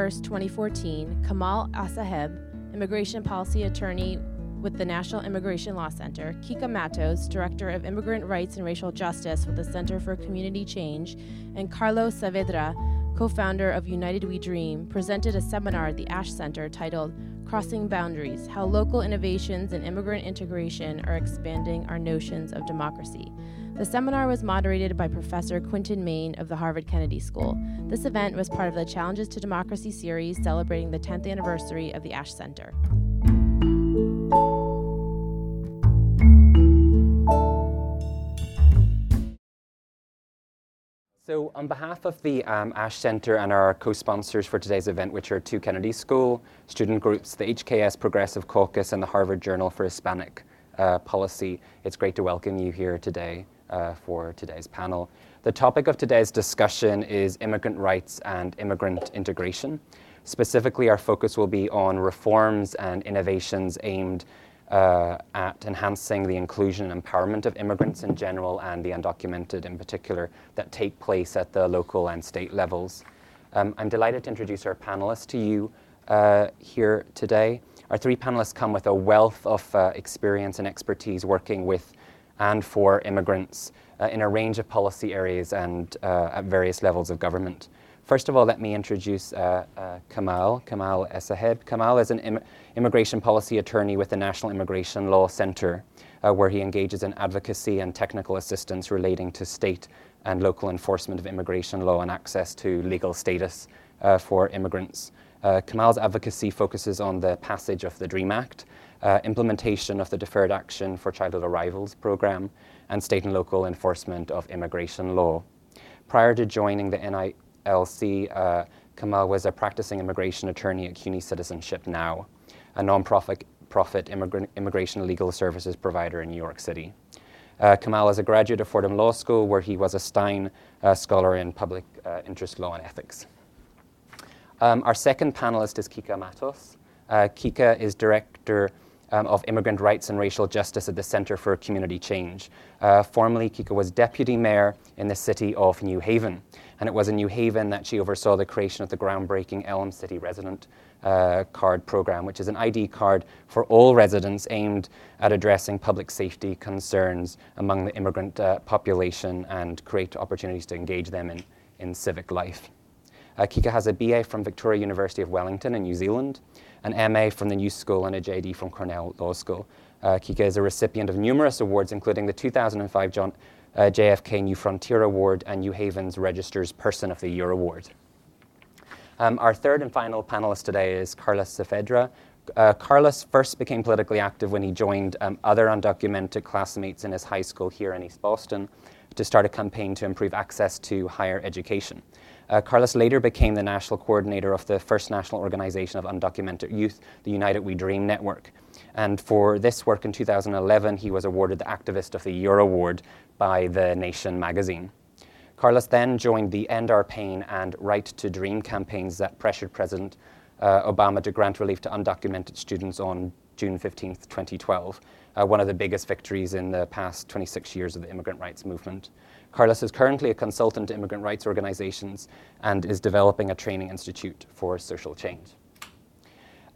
1st, 2014, Kamal Essaheb, immigration policy attorney with the National Immigration Law Center, Kica Matos, Director of Immigrant Rights and Racial Justice with the Center for Community Change, and Carlos Saavedra, co founder of United We Dream, presented a seminar at the Ash Center titled Crossing Boundaries How Local Innovations in Immigrant Integration Are Expanding Our Notions of Democracy. The seminar was moderated by Professor Quinton Mayne of the Harvard Kennedy School. This event was part of the Challenges to Democracy series celebrating the 10th anniversary of the Ash Center. So, on behalf of the um, Ash Center and our co sponsors for today's event, which are two Kennedy School student groups, the HKS Progressive Caucus, and the Harvard Journal for Hispanic uh, Policy, it's great to welcome you here today uh, for today's panel. The topic of today's discussion is immigrant rights and immigrant integration. Specifically, our focus will be on reforms and innovations aimed uh, at enhancing the inclusion and empowerment of immigrants in general and the undocumented in particular that take place at the local and state levels. Um, I'm delighted to introduce our panelists to you uh, here today. Our three panelists come with a wealth of uh, experience and expertise working with and for immigrants uh, in a range of policy areas and uh, at various levels of government. First of all, let me introduce uh, uh, Kamal, Kamal Essaheb. Kamal is an Im- immigration policy attorney with the National Immigration Law Center, uh, where he engages in advocacy and technical assistance relating to state and local enforcement of immigration law and access to legal status for immigrants. Uh, Kamal's advocacy focuses on the passage of the DREAM Act, uh, implementation of the Deferred Action for Childhood Arrivals program, and state and local enforcement of immigration law. Prior to joining the NILC, uh, Kamal was a practicing immigration attorney at CUNY Citizenship Now, a non-profit profit immigration legal services provider in New York City. Uh, Kamal is a graduate of Fordham Law School, where he was a Stein uh, Scholar in Public uh, Interest Law and Ethics. Um, our second panelist is Kica Matos. Uh, Kica is Director um, of Immigrant Rights and Racial Justice at the Center for Community Change. Uh, formerly, Kica was Deputy Mayor in the city of New Haven and it was in New Haven that she oversaw the creation of the groundbreaking Elm City Resident uh, Card program, which is an ID card for all residents aimed at addressing public safety concerns among the immigrant uh, population and create opportunities to engage them in, in civic life. Uh, Kica has a BA from Victoria University of Wellington in New Zealand, an MA from the New School, and a JD from Cornell Law School. Uh, Kica is a recipient of numerous awards, including the 2005 John uh, JFK New Frontier Award and New Haven's Register's Person of the Year Award. Um, our third and final panelist today is Carlos Saavedra. Uh, Carlos first became politically active when he joined um, other undocumented classmates in his high school here in East Boston to start a campaign to improve access to higher education. Uh, Carlos later became the national coordinator of the first national organization of undocumented youth, the United We Dream Network. And for this work in 2011, he was awarded the Activist of the Year Award by The Nation magazine. Carlos then joined the End Our Pain and Right to Dream campaigns that pressured President uh, Obama to grant relief to undocumented students on June 15, 2012, uh, one of the biggest victories in the past 26 years of the immigrant rights movement. Carlos is currently a consultant to immigrant rights organizations and is developing a training institute for social change.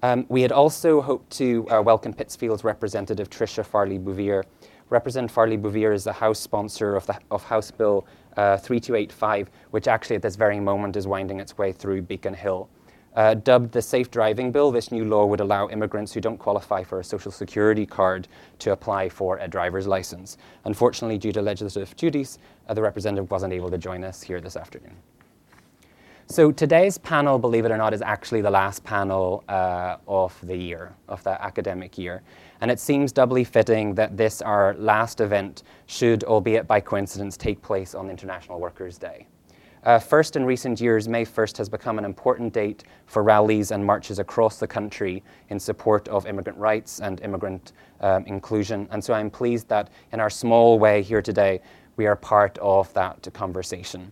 Um, we had also hoped to uh, welcome Pittsfield's representative Tricia Farley Bouvier. Representative Farley Bouvier is the House sponsor of, the, of House Bill uh, 3285, which actually at this very moment is winding its way through Beacon Hill. Uh, dubbed the Safe Driving Bill, this new law would allow immigrants who don't qualify for a Social Security card to apply for a driver's license. Unfortunately, due to legislative duties, uh, the representative wasn't able to join us here this afternoon. So today's panel, believe it or not, is actually the last panel uh, of the year, of the academic year. And it seems doubly fitting that this, our last event, should, albeit by coincidence, take place on International Workers' Day. Uh, first, in recent years, May 1st has become an important date for rallies and marches across the country in support of immigrant rights and immigrant um, inclusion. And so I'm pleased that in our small way here today, we are part of that conversation.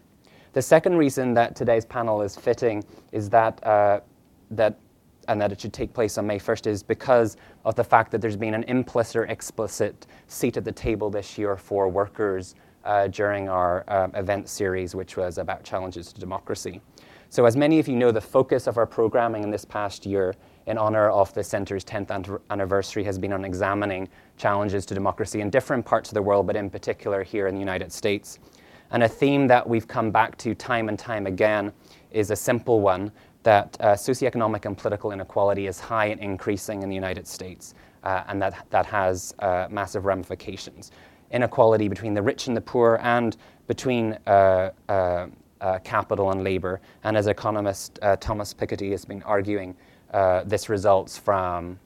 The second reason that today's panel is fitting is that, uh, that and that it should take place on May 1st is because of the fact that there's been an implicit or explicit seat at the table this year for workers uh, during our um, event series, which was about challenges to democracy. So as many of you know, the focus of our programming in this past year in honor of the center's 10th anniversary has been on examining challenges to democracy in different parts of the world, but in particular here in the United States. And a theme that we've come back to time and time again is a simple one that uh, socioeconomic and political inequality is high and increasing in the United States, uh, and that, that has uh, massive ramifications. Inequality between the rich and the poor, and between uh, uh, uh, capital and labor. And as economist Thomas Piketty has been arguing, this results from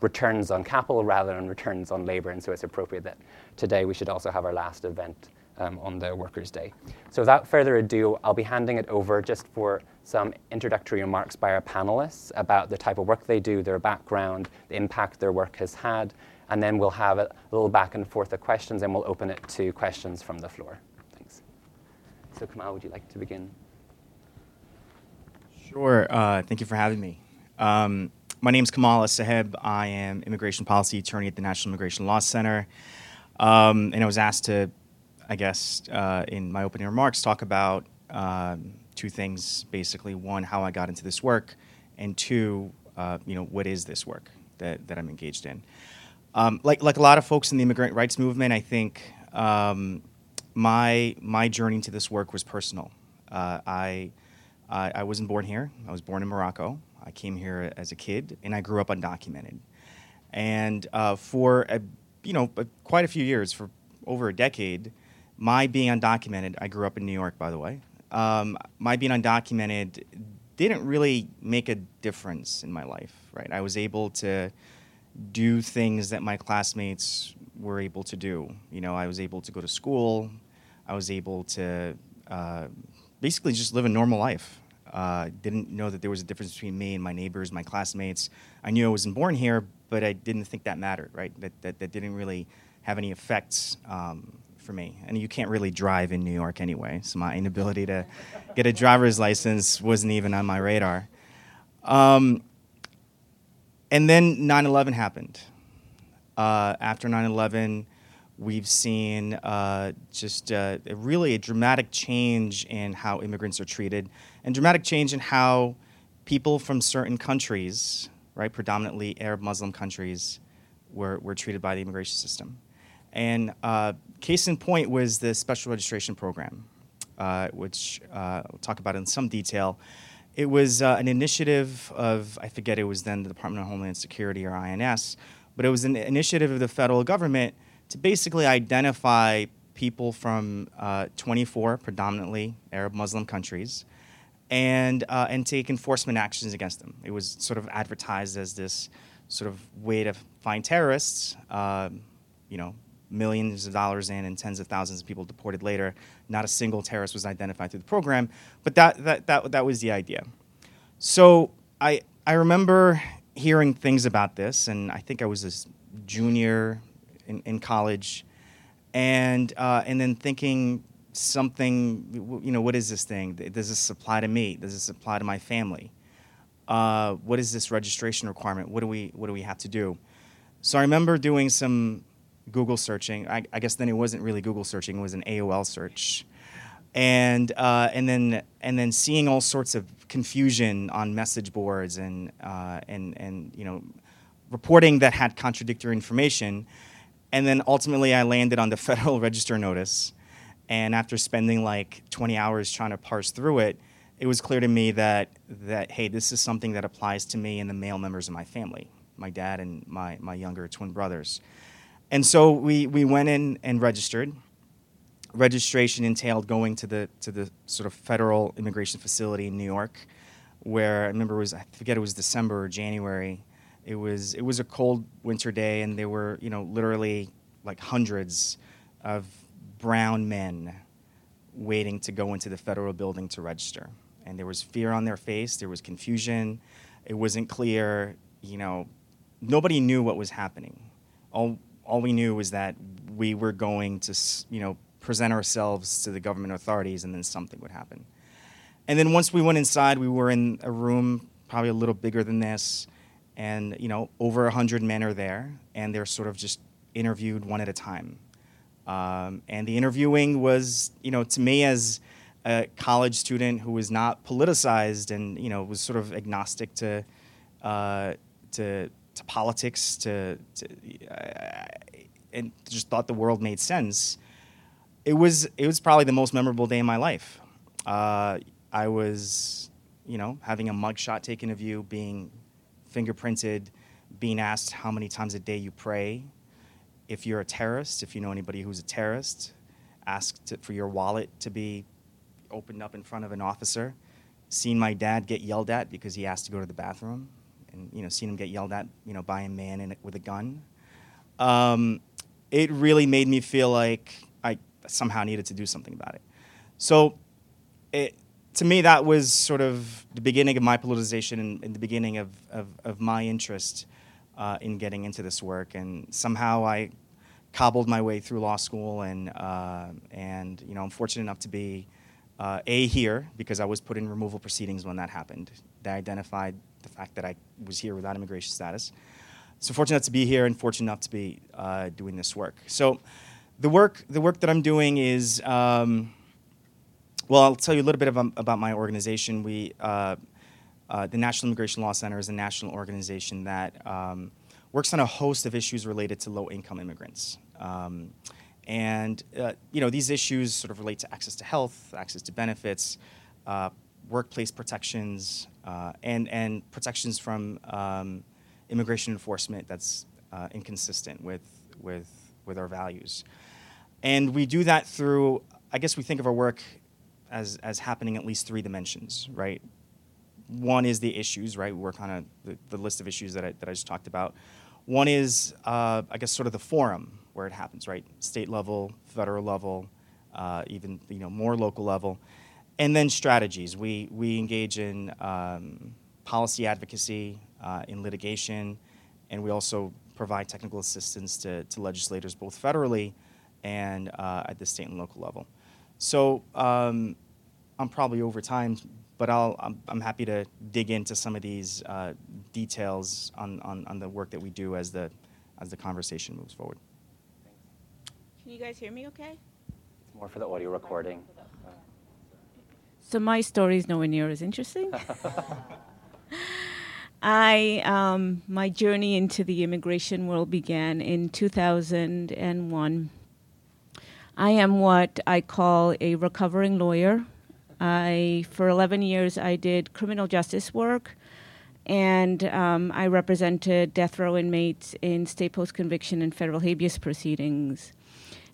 returns on capital rather than returns on labor, and so it's appropriate that today we should also have our last event um, on the Workers' Day. So without further ado, I'll be handing it over just for some introductory remarks by our panelists about the type of work they do, their background, the impact their work has had, and then we'll have a little back and forth of questions, and we'll open it to questions from the floor. Thanks. So Kamal, would you like to begin? Sure. Uh, thank you for having me. Um, my name is Kamal Essaheb. I am immigration policy attorney at the National Immigration Law Center. Um, and I was asked to I guess, uh, in my opening remarks, talk about um, two things basically. One, how I got into this work, and two, uh, you know, what is this work that, that I'm engaged in? Um, like, like a lot of folks in the immigrant rights movement, I think um, my, my journey to this work was personal. Uh, I, I, I wasn't born here, I was born in Morocco. I came here as a kid, and I grew up undocumented. And uh, for a, you know, quite a few years, for over a decade, my being undocumented, I grew up in New York, by the way. Um, my being undocumented didn't really make a difference in my life, right? I was able to do things that my classmates were able to do. You know, I was able to go to school. I was able to uh, basically just live a normal life. Uh, didn't know that there was a difference between me and my neighbors, my classmates. I knew I wasn't born here, but I didn't think that mattered, right? That, that, that didn't really have any effects um, for me. And you can't really drive in New York anyway, so my inability to get a driver's license wasn't even on my radar. Um, and then 9 11 happened. Uh, after 9 11, we've seen uh, just uh, really a dramatic change in how immigrants are treated, and dramatic change in how people from certain countries, right, predominantly Arab Muslim countries, were, were treated by the immigration system. And uh, case in point was the special registration program, uh, which uh, I'll talk about in some detail. It was uh, an initiative of, I forget, it was then the Department of Homeland Security or INS, but it was an initiative of the federal government to basically identify people from uh, 24 predominantly Arab Muslim countries and, uh, and take enforcement actions against them. It was sort of advertised as this sort of way to find terrorists, um, you know, millions of dollars in and tens of thousands of people deported later. Not a single terrorist was identified through the program, but that, that, that, that was the idea. So I, I remember hearing things about this, and I think I was a junior in, in college, and, uh, and then thinking something, you know, what is this thing? Does this apply to me? Does this apply to my family? Uh, what is this registration requirement? What do we, what do we have to do? So I remember doing some Google searching. I, I, guess then it wasn't really Google searching; it was an AOL search, and uh, and then and then seeing all sorts of confusion on message boards and uh, and and you know reporting that had contradictory information, and then ultimately I landed on the Federal Register notice, and after spending like 20 hours trying to parse through it, it was clear to me that that hey, this is something that applies to me and the male members of my family, my dad and my my younger twin brothers. And so we, we went in and registered. Registration entailed going to the, to the sort of federal immigration facility in New York, where I remember it was, I forget it was December or January. It was, it was a cold winter day, and there were, you know, literally like hundreds of brown men waiting to go into the federal building to register. And there was fear on their face, there was confusion, it wasn't clear, you know, nobody knew what was happening. All, all we knew was that we were going to, you know, present ourselves to the government authorities and then something would happen. And then once we went inside, we were in a room probably a little bigger than this, and you know, over hundred men are there, and they're sort of just interviewed one at a time. Um, and the interviewing was, you know, to me as a college student who was not politicized and you know was sort of agnostic to uh, to to politics to, to uh, and just thought the world made sense. It was it was probably the most memorable day in my life. Uh, I was you know having a mugshot taken of you, being fingerprinted, being asked how many times a day you pray, if you're a terrorist, if you know anybody who's a terrorist, asked to, for your wallet to be opened up in front of an officer, seen my dad get yelled at because he asked to go to the bathroom, and you know, seen him get yelled at, you know, by a man in, with a gun. Um, it really made me feel like I somehow needed to do something about it. So, it, to me, that was sort of the beginning of my politicization and, and the beginning of, of, of my interest uh, in getting into this work. And somehow I cobbled my way through law school, and uh, and you know I'm fortunate enough to be uh, a here because I was put in removal proceedings when that happened. They identified the fact that I was here without immigration status. So fortunate to be here and fortunate enough to be uh, doing this work. So the work the work that I'm doing is. Um, well, I'll tell you a little bit about, about my organization. We, uh, uh, the National Immigration Law Center is a national organization that um, works on a host of issues related to low-income immigrants. Um, and uh, you know these issues sort of relate to access to health, access to benefits, uh, workplace protections, uh, and and protections from um, immigration enforcement that's uh, inconsistent with with with our values. And we do that through, I guess we think of our work as as happening at least three dimensions, right? One is the issues, right? We work on a, the, the list of issues that I, that I just talked about. One is, uh, I guess, sort of the forum where it happens, right? State level, federal level, uh, even you know more local level, and then strategies. We we engage in um, policy advocacy, uh, in litigation, and we also provide technical assistance to, to legislators both federally and uh, at the state and local level. So um, I'm probably over time but I'll, I'm, I'm, happy to dig into some of these uh, details on, on, on, the work that we do as the, as the conversation moves forward. Can you guys hear me okay? It's more for the audio recording. So my story is nowhere near as interesting. I um, my journey into the immigration world began in 2001. I am what I call a recovering lawyer. I, for 11 years, I did criminal justice work, and um, I represented death row inmates in state post conviction and federal habeas proceedings.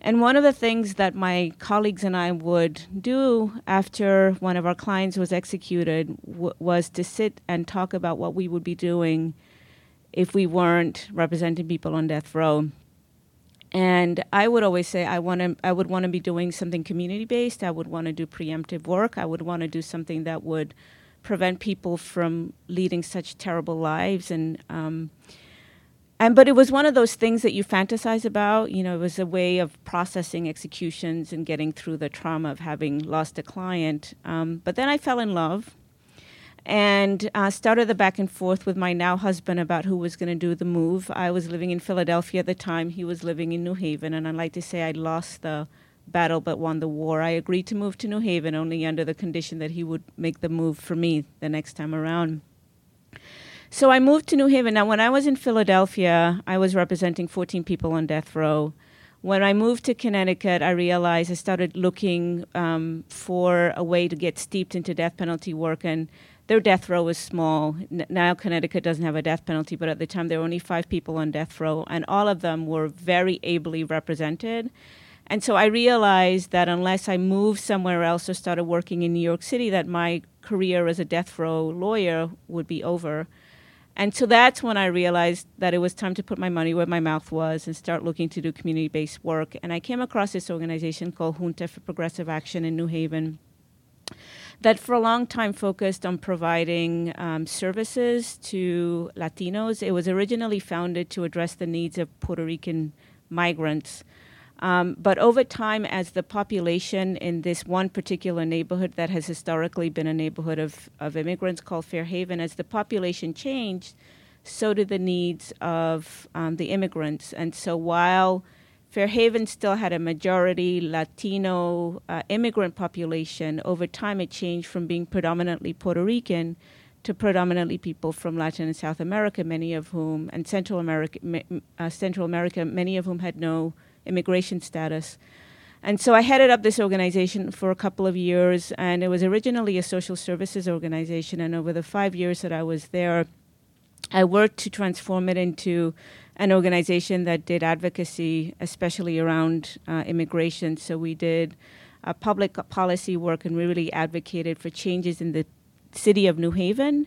And one of the things that my colleagues and I would do after one of our clients was executed w- was to sit and talk about what we would be doing if we weren't representing people on death row. And I would always say I want to. I would want to be doing something community based. I would want to do preemptive work. I would want to do something that would prevent people from leading such terrible lives. And um, and but it was one of those things that you fantasize about. You know, it was a way of processing executions and getting through the trauma of having lost a client. Um, but then I fell in love and uh, started the back and forth with my now husband about who was going to do the move. I was living in Philadelphia at the time. He was living in New Haven, and I'd like to say I lost the battle but won the war. I agreed to move to New Haven only under the condition that he would make the move for me the next time around. So I moved to New Haven. Now, when I was in Philadelphia, I was representing 14 people on death row. When I moved to Connecticut, I realized I started looking um, for a way to get steeped into death penalty work, and their death row was small. N- now Connecticut doesn't have a death penalty, but at the time there were only five people on death row, and all of them were very ably represented. And so I realized that unless I moved somewhere else or started working in New York City, that my career as a death row lawyer would be over. And so that's when I realized that it was time to put my money where my mouth was and start looking to do community based work. And I came across this organization called Junta for Progressive Action in New Haven that for a long time focused on providing um, services to Latinos. It was originally founded to address the needs of Puerto Rican migrants. Um, but over time, as the population in this one particular neighborhood that has historically been a neighborhood of, of immigrants called Fairhaven, as the population changed, so did the needs of um, the immigrants. And so while Fairhaven still had a majority Latino uh, immigrant population. Over time, it changed from being predominantly Puerto Rican to predominantly people from Latin and South America, many of whom, and Central America, uh, Central America, many of whom had no immigration status. And so I headed up this organization for a couple of years, and it was originally a social services organization. And over the five years that I was there, I worked to transform it into an organization that did advocacy, especially around uh, immigration. So we did uh, public policy work and we really advocated for changes in the city of New Haven.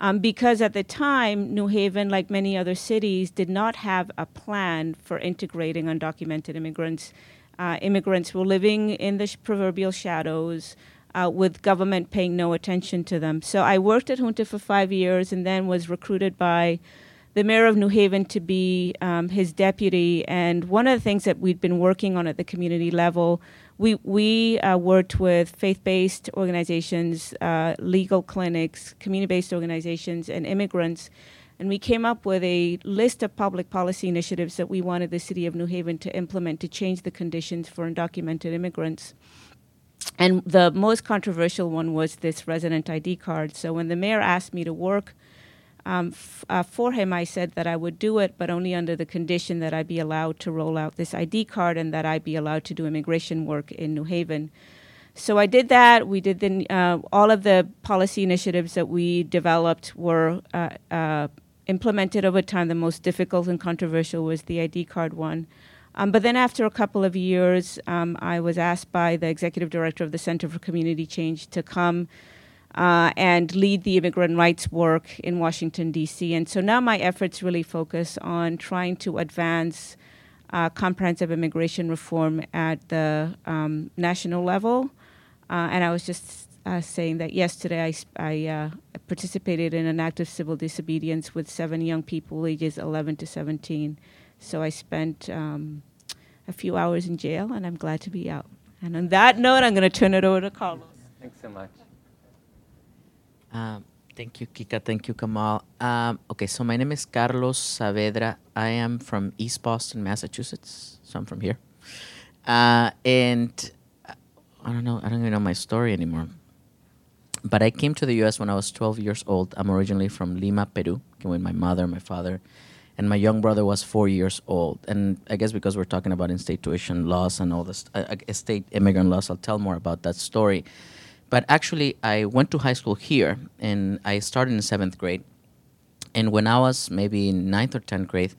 Um, because at the time, New Haven, like many other cities, did not have a plan for integrating undocumented immigrants. Uh, immigrants were living in the sh- proverbial shadows uh, with government paying no attention to them. So I worked at Junta for five years and then was recruited by the mayor of New Haven to be um, his deputy. And one of the things that we'd been working on at the community level we we uh, worked with faith-based organizations, uh, legal clinics, community-based organizations, and immigrants, and we came up with a list of public policy initiatives that we wanted the city of New Haven to implement to change the conditions for undocumented immigrants. And the most controversial one was this resident ID card. So when the mayor asked me to work um, f- uh, for him, I said that I would do it, but only under the condition that I be allowed to roll out this ID card and that I be allowed to do immigration work in New Haven. So I did that. We did the, uh, all of the policy initiatives that we developed were uh, uh implemented over time. The most difficult and controversial was the ID card one. Um, but then after a couple of years, um, I was asked by the executive director of the Center for Community Change to come uh, and lead the immigrant rights work in Washington, D.C. And so now my efforts really focus on trying to advance uh, comprehensive immigration reform at the um, national level. Uh, and I was just uh, saying that yesterday I, I uh, participated in an act of civil disobedience with seven young people ages 11 to 17. So I spent um, a few hours in jail, and I'm glad to be out. And on that note, I'm going to turn it over to Carlos. Thanks so much. Um, thank you, Kica. Thank you, Kamal. Um, okay, so my name is Carlos Saavedra. I am from East Boston, Massachusetts. So I'm from here. Uh, and I don't know, I don't even know my story anymore. But I came to the US when I was 12 years old. I'm originally from Lima, Peru. Came with my mother, my father, and my young brother was four years old. And I guess because we're talking about in-state tuition laws and all this uh, uh state immigrant laws, I'll tell more about that story. But actually, I went to high school here, and I started in seventh grade. And when I was maybe in ninth or tenth grade,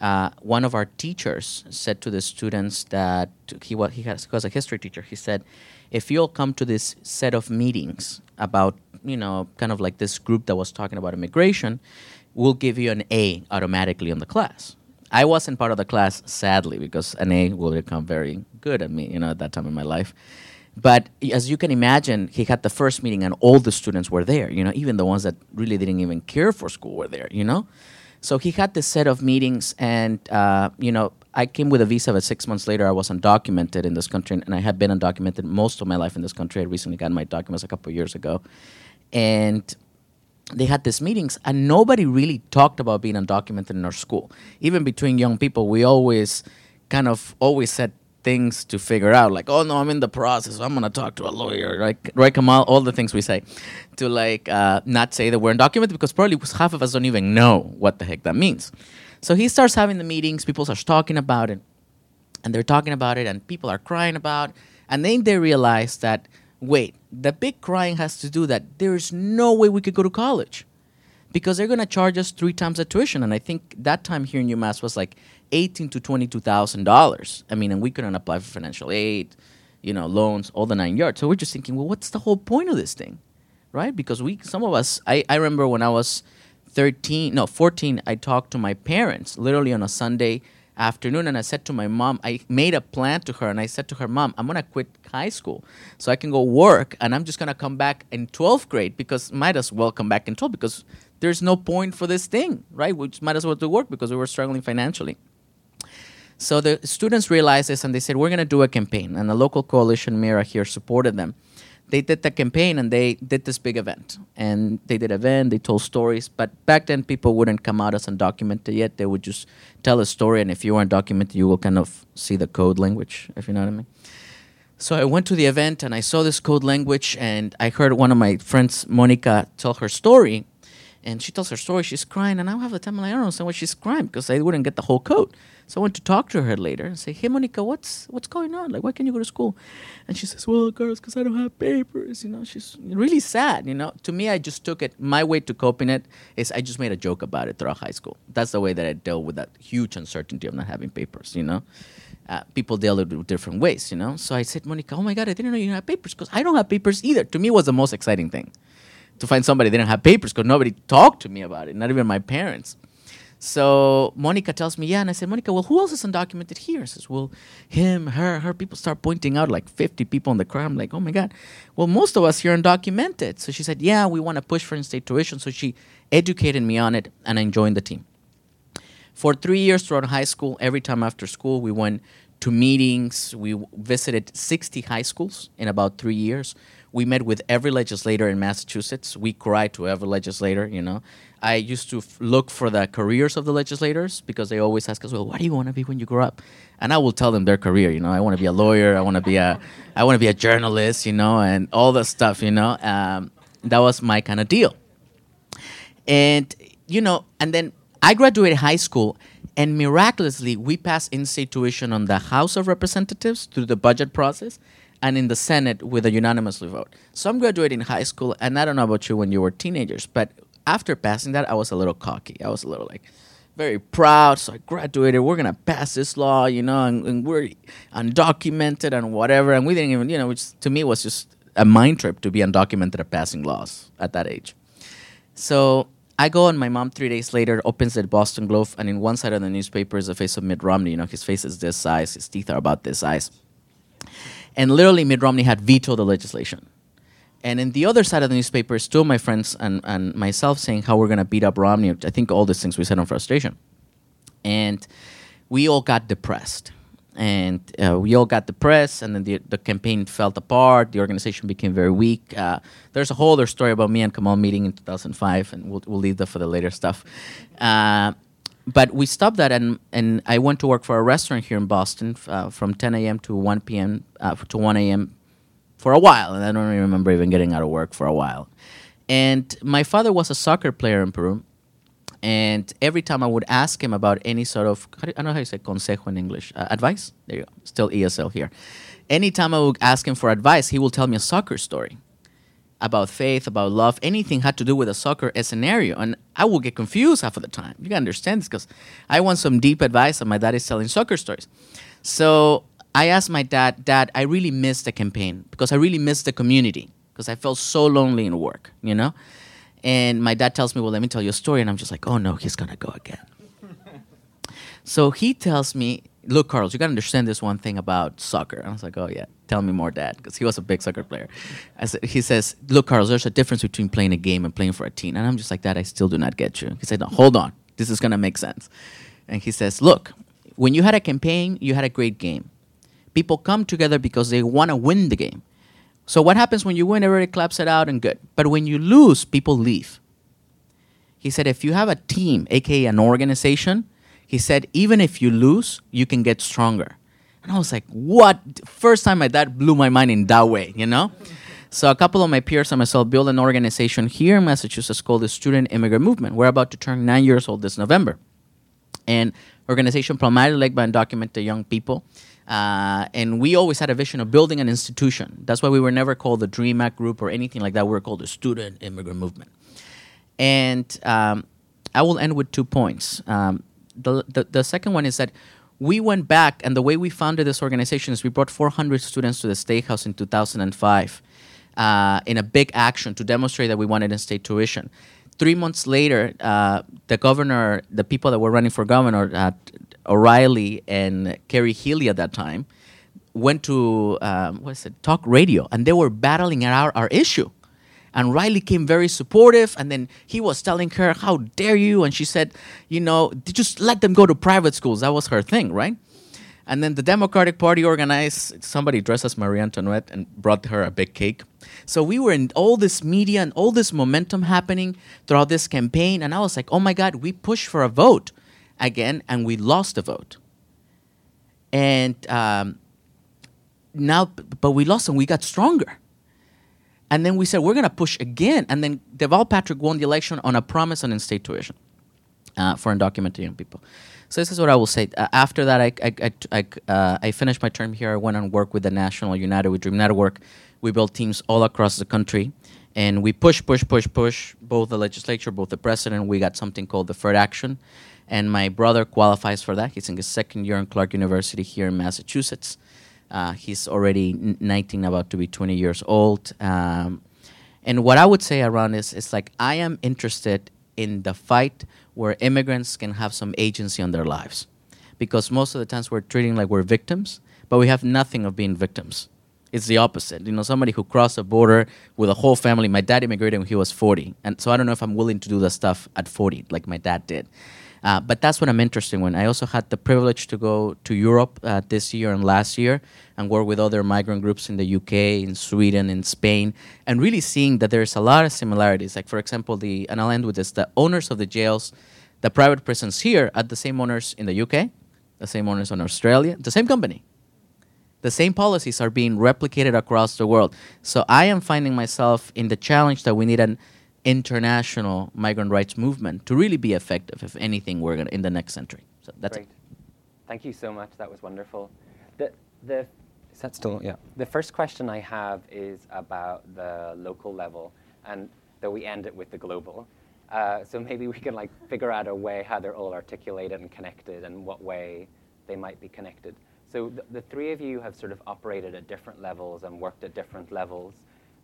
uh, one of our teachers said to the students that he was, he, was a history teacher. He said, if you'll come to this set of meetings about, you know, kind of like this group that was talking about immigration, we'll give you an A automatically in the class. I wasn't part of the class, sadly, because an A will become very good at me, you know, at that time in my life. But as you can imagine, he had the first meeting and all the students were there, you know, even the ones that really didn't even care for school were there, you know? So he had this set of meetings and, uh, you know, I came with a visa, but six months later I was undocumented in this country and I had been undocumented most of my life in this country. I recently got my documents a couple years ago. And they had these meetings and nobody really talked about being undocumented in our school. Even between young people, we always kind of always said things to figure out like oh no i'm in the process i'm gonna talk to a lawyer right right kamal? All the things we say to like uh, not say that we're undocumented because probably half of us don't even know what the heck that means. So he starts having the meetings people start talking about it and they're talking about it and people are crying about and then they realize that wait the big crying has to do that there's no way we could go to college because they're going to charge us three times the tuition and i think that time here in umass was like eighteen to twenty-two thousand dollars. I mean, and we couldn't apply for financial aid, you know, loans, all the nine yards. So we're just thinking, well, what's the whole point of this thing, right? Because we, some of us, I, I remember when I was thirteen, no, fourteen, I talked to my parents literally on a Sunday afternoon and I said to my mom, I made a plan to her and I said to her, Mom, I'm gonna quit high school so I can go work and I'm just gonna come back in 12th grade because might as well come back in 12 because there's no point for this thing, right? We might as well do work because we were struggling financially. So the students realized this and they said, we're going to do a campaign. And the local coalition, Mira, here supported them they did the campaign and they did this big event. And they did an event, they told stories. But back then, people wouldn't come out as undocumented yet. They would just tell a story. And if you weren't documented, you will kind of see the code language, if you know what I mean. So I went to the event and I saw this code language and I heard one of my friends, Monica, tell her story. And she tells her story, she's crying, and I have the time, I'm like, I don't understand why she's crying because I wouldn't get the whole code. So I went to talk to her later and say, Hey, Monica, what's what's going on? Like, why can't you go to school? And she says, Well, girls, because I don't have papers. You know, she's really sad. You know, to me, I just took it. My way to coping it is I just made a joke about it throughout high school. That's the way that I dealt with that huge uncertainty of not having papers. You know, uh, people deal with it different ways. You know, so I said, Monica, oh my God, I didn't know you didn't have papers because I don't have papers either. To me, was the most exciting thing to find somebody that didn't have papers because nobody talked to me about it, not even my parents. So Monica tells me, yeah, and I said, Monica, well, who else is undocumented here? I says, well, him, her, her. People start pointing out like 50 people in the crowd. I'm like, oh my God. Well, most of us here are undocumented. So she said, yeah, we want to push for in-state tuition. So she educated me on it, and I joined the team. For three years throughout high school, every time after school, we went to meetings. We visited 60 high schools in about three years. We met with every legislator in Massachusetts. We cried to every legislator, you know. I used to f- look for the careers of the legislators because they always ask us, "Well, what do you want to be when you grow up?" And I will tell them their career. You know, I want to be a lawyer. I want to be a, I want to be a journalist. You know, and all the stuff. You know, um, that was my kind of deal. And you know, and then I graduated high school, and miraculously, we passed in-state tuition on the House of Representatives through the budget process, and in the Senate with a unanimously vote. So I'm graduating high school, and I don't know about you when you were teenagers, but after passing that, I was a little cocky. I was a little like very proud. So I graduated. We're gonna pass this law, you know, and, and we're undocumented and whatever. And we didn't even, you know, which to me was just a mind trip to be undocumented at passing laws at that age. So I go and my mom three days later opens the Boston Globe, and in one side of the newspaper is the face of Mitt Romney. You know, his face is this size, his teeth are about this size. And literally, Mitt Romney had vetoed the legislation. And in the other side of the newspaper is two of my friends and, and myself saying how we're going to beat up Romney. I think all these things we said on frustration. And we all got depressed. And uh, we all got depressed, and then the, the campaign fell apart. The organization became very weak. Uh, there's a whole other story about me and Kamal meeting in 2005, and we'll, we'll leave that for the later stuff. Uh, but we stopped that, and, and I went to work for a restaurant here in Boston uh, from 10 a.m. to 1 p.m. Uh, to 1 a.m for a while, and I don't even remember even getting out of work for a while. And my father was a soccer player in Peru, and every time I would ask him about any sort of I don't know how you say consejo in English, uh, advice. There you go, still ESL here. Anytime I would ask him for advice, he will tell me a soccer story about faith, about love, anything had to do with a soccer scenario, and I would get confused half of the time. You can understand this because I want some deep advice, and my dad is telling soccer stories. So I asked my dad, Dad, I really miss the campaign because I really miss the community because I felt so lonely in work, you know? And my dad tells me, Well, let me tell you a story. And I'm just like, Oh no, he's gonna go again. so he tells me, Look, Carlos, you gotta understand this one thing about soccer. I was like, Oh yeah, tell me more, Dad, because he was a big soccer player. I said, he says, Look, Carlos, there's a difference between playing a game and playing for a team. And I'm just like, Dad, I still do not get you. He said, no, Hold on, this is gonna make sense. And he says, Look, when you had a campaign, you had a great game people come together because they want to win the game. So what happens when you win? Everybody claps it out and good. But when you lose, people leave. He said, if you have a team, aka an organization, he said, even if you lose, you can get stronger. And I was like, what? First time my dad blew my mind in that way, you know? So a couple of my peers and myself built an organization here in Massachusetts called the Student Immigrant Movement. We're about to turn nine years old this November. And organization primarily led by undocumented young people. Uh, and we always had a vision of building an institution. That's why we were never called the Dream Act Group or anything like that. We were called the Student Immigrant Movement. And um, I will end with two points. Um, the, the, the second one is that we went back, and the way we founded this organization is we brought 400 students to the State House in 2005 uh, in a big action to demonstrate that we wanted in-state tuition. Three months later, uh, the governor, the people that were running for governor, uh, O'Reilly and Kerry Healey at that time went to um, what is it talk radio and they were battling our, our issue and Reilly came very supportive and then he was telling her how dare you and she said you know just let them go to private schools that was her thing right And then the Democratic Party organized somebody dressed as Marie Antoinette and brought her a big cake. So we were in all this media and all this momentum happening throughout this campaign. And I was like, oh my God, we pushed for a vote again and we lost the vote. And um, now, but we lost and we got stronger. And then we said, we're going to push again. And then Deval Patrick won the election on a promise on in-state tuition uh, for undocumented young people. So this is what I will say. Uh, after that, I, I, I, I, uh, I, finished my term here. I went and worked with the National United We Dream Network. We built teams all across the country. And we push, push, push, push, both the legislature, both the president. We got something called the deferred action. And my brother qualifies for that. He's in his second year in Clark University here in Massachusetts. Uh, he's already 19, about to be 20 years old. Um, and what I would say around is like, I am interested in the fight where immigrants can have some agency on their lives. Because most of the times we're treating like we're victims, but we have nothing of being victims. It's the opposite. You know, somebody who crossed a border with a whole family. My dad immigrated when he was 40. And so I don't know if I'm willing to do the stuff at 40 like my dad did. Uh, but that's what I'm interested in. I also had the privilege to go to Europe uh, this year and last year and work with other migrant groups in the UK, in Sweden, in Spain, and really seeing that there's a lot of similarities. Like, for example, the, and I'll end with this, the owners of the jails, the private prisons here are the same owners in the UK, the same owners in Australia, the same company. The same policies are being replicated across the world. So I am finding myself in the challenge that we need an international migrant rights movement to really be effective, if anything, we're gonna in the next century. So that's Great. It. Thank you so much. That was wonderful. The the is that still yeah. The first question I have is about the local level, and that we end it with the global. Uh, so maybe we can like figure out a way how they're all articulated and connected, and what way they might be connected. So the, the three of you have sort of operated at different levels and worked at different levels,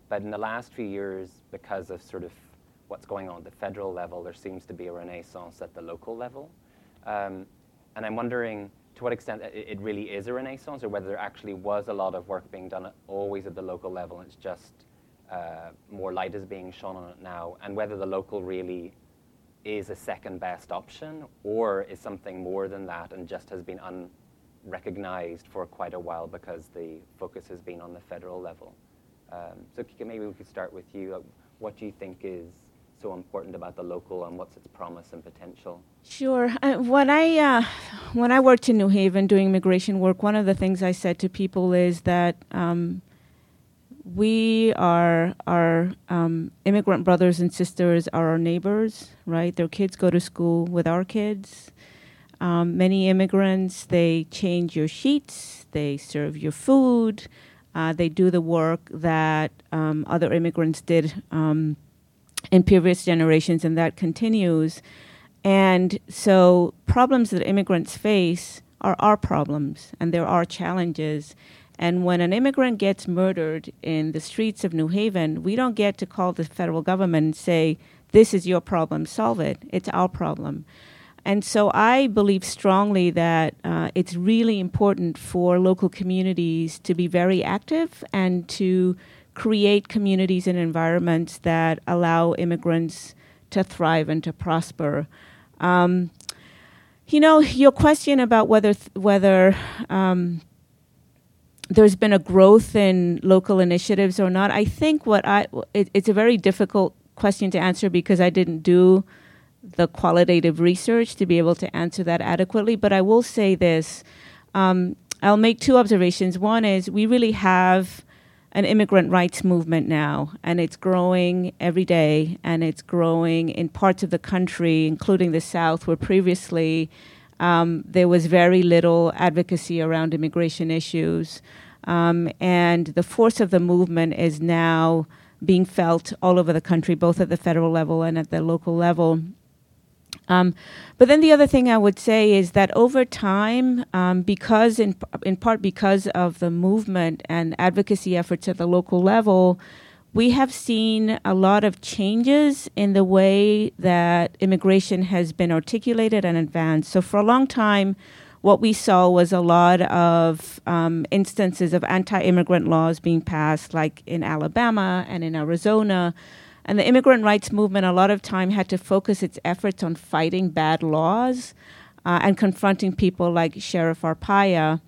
but in the last few years, because of sort of what's going on at the federal level, there seems to be a renaissance at the local level. Um, and I'm wondering to what extent it, really is a renaissance or whether there actually was a lot of work being done always at the local level and it's just uh, more light is being shone on it now, and whether the local really is a second best option or is something more than that and just has been unrecognized for quite a while because the focus has been on the federal level. Um, so maybe we could start with you. What do you think is so important about the local and what's its promise and potential? Sure. Uh, when I uh, when I worked in New Haven doing immigration work, one of the things I said to people is that um, we are our um, immigrant brothers and sisters are our neighbors, right? Their kids go to school with our kids. Um, many immigrants they change your sheets, they serve your food, uh, they do the work that um, other immigrants did um, in previous generations, and that continues. And so, problems that immigrants face are our problems, and there are challenges. And when an immigrant gets murdered in the streets of New Haven, we don't get to call the federal government and say, This is your problem, solve it. It's our problem. And so I believe strongly that uh, it's really important for local communities to be very active and to create communities and environments that allow immigrants to thrive and to prosper. Um, you know, your question about whether th- whether um, there's been a growth in local initiatives or not, I think what I it, it's a very difficult question to answer because I didn't do the qualitative research to be able to answer that adequately. But I will say this: um, I'll make two observations. One is we really have an immigrant rights movement now, and it's growing every day, and it's growing in parts of the country, including the South, where previously um, there was very little advocacy around immigration issues. Um, and the force of the movement is now being felt all over the country, both at the federal level and at the local level. Um, but then the other thing I would say is that over time, um, because in in part because of the movement and advocacy efforts at the local level, we have seen a lot of changes in the way that immigration has been articulated and advanced. So for a long time, what we saw was a lot of um, instances of anti-immigrant laws being passed, like in Alabama and in Arizona and the immigrant rights movement, a lot of time, had to focus its efforts on fighting bad laws uh, and confronting people like Sheriff Arpaio.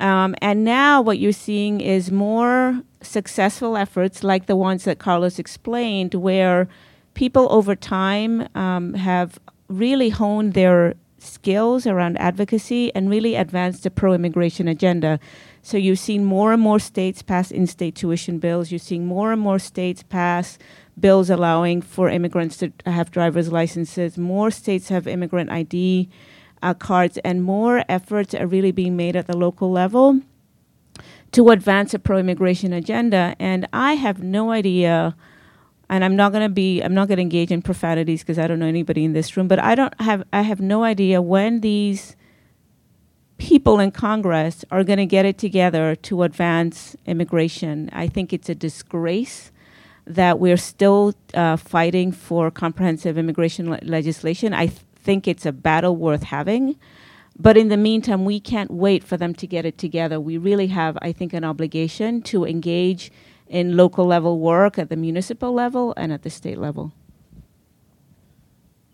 Um, and now what you're seeing is more successful efforts like the ones that Carlos explained, where people over time um, have really honed their skills around advocacy and really advanced the pro immigration agenda. So you've seen more and more states pass in state tuition bills. You're seeing more and more states pass bills allowing for immigrants to have driver's licenses. More states have immigrant ID uh, cards, and more efforts are really being made at the local level to advance a pro immigration agenda. And I have no idea. And I'm not going to be, I'm not going to engage in profanities because I don't know anybody in this room, but I don't have, I have no idea when these people in Congress are going to get it together to advance immigration. I think it's a disgrace that we're still uh, fighting for comprehensive immigration le- legislation. I th- think it's a battle worth having. But in the meantime, we can't wait for them to get it together. We really have, I think, an obligation to engage in local level work at the municipal level and at the state level.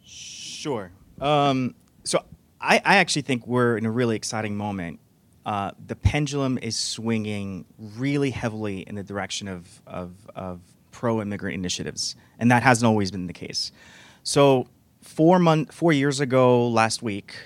Sure. Um, so I, I actually think we're in a really exciting moment. Uh, the pendulum is swinging really heavily in the direction of, of, of pro immigrant initiatives, and that hasn't always been the case. So, four, month, four years ago, last week,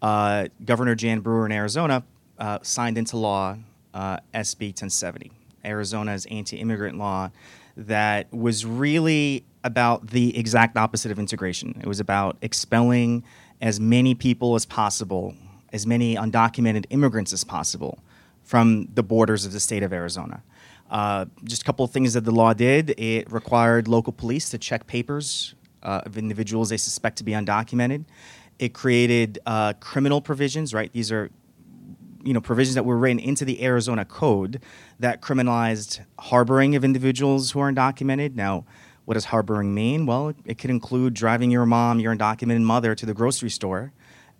uh, Governor Jan Brewer in Arizona uh, signed into law uh, SB 1070, Arizona's anti immigrant law that was really about the exact opposite of integration. It was about expelling as many people as possible, as many undocumented immigrants as possible from the borders of the state of Arizona. Uh, just a couple of things that the law did it required local police to check papers uh, of individuals they suspect to be undocumented. It created uh, criminal provisions, right? These are you know provisions that were written into the Arizona code that criminalized harboring of individuals who are undocumented. Now, what does harboring mean? Well, it, it could include driving your mom, your undocumented mother, to the grocery store,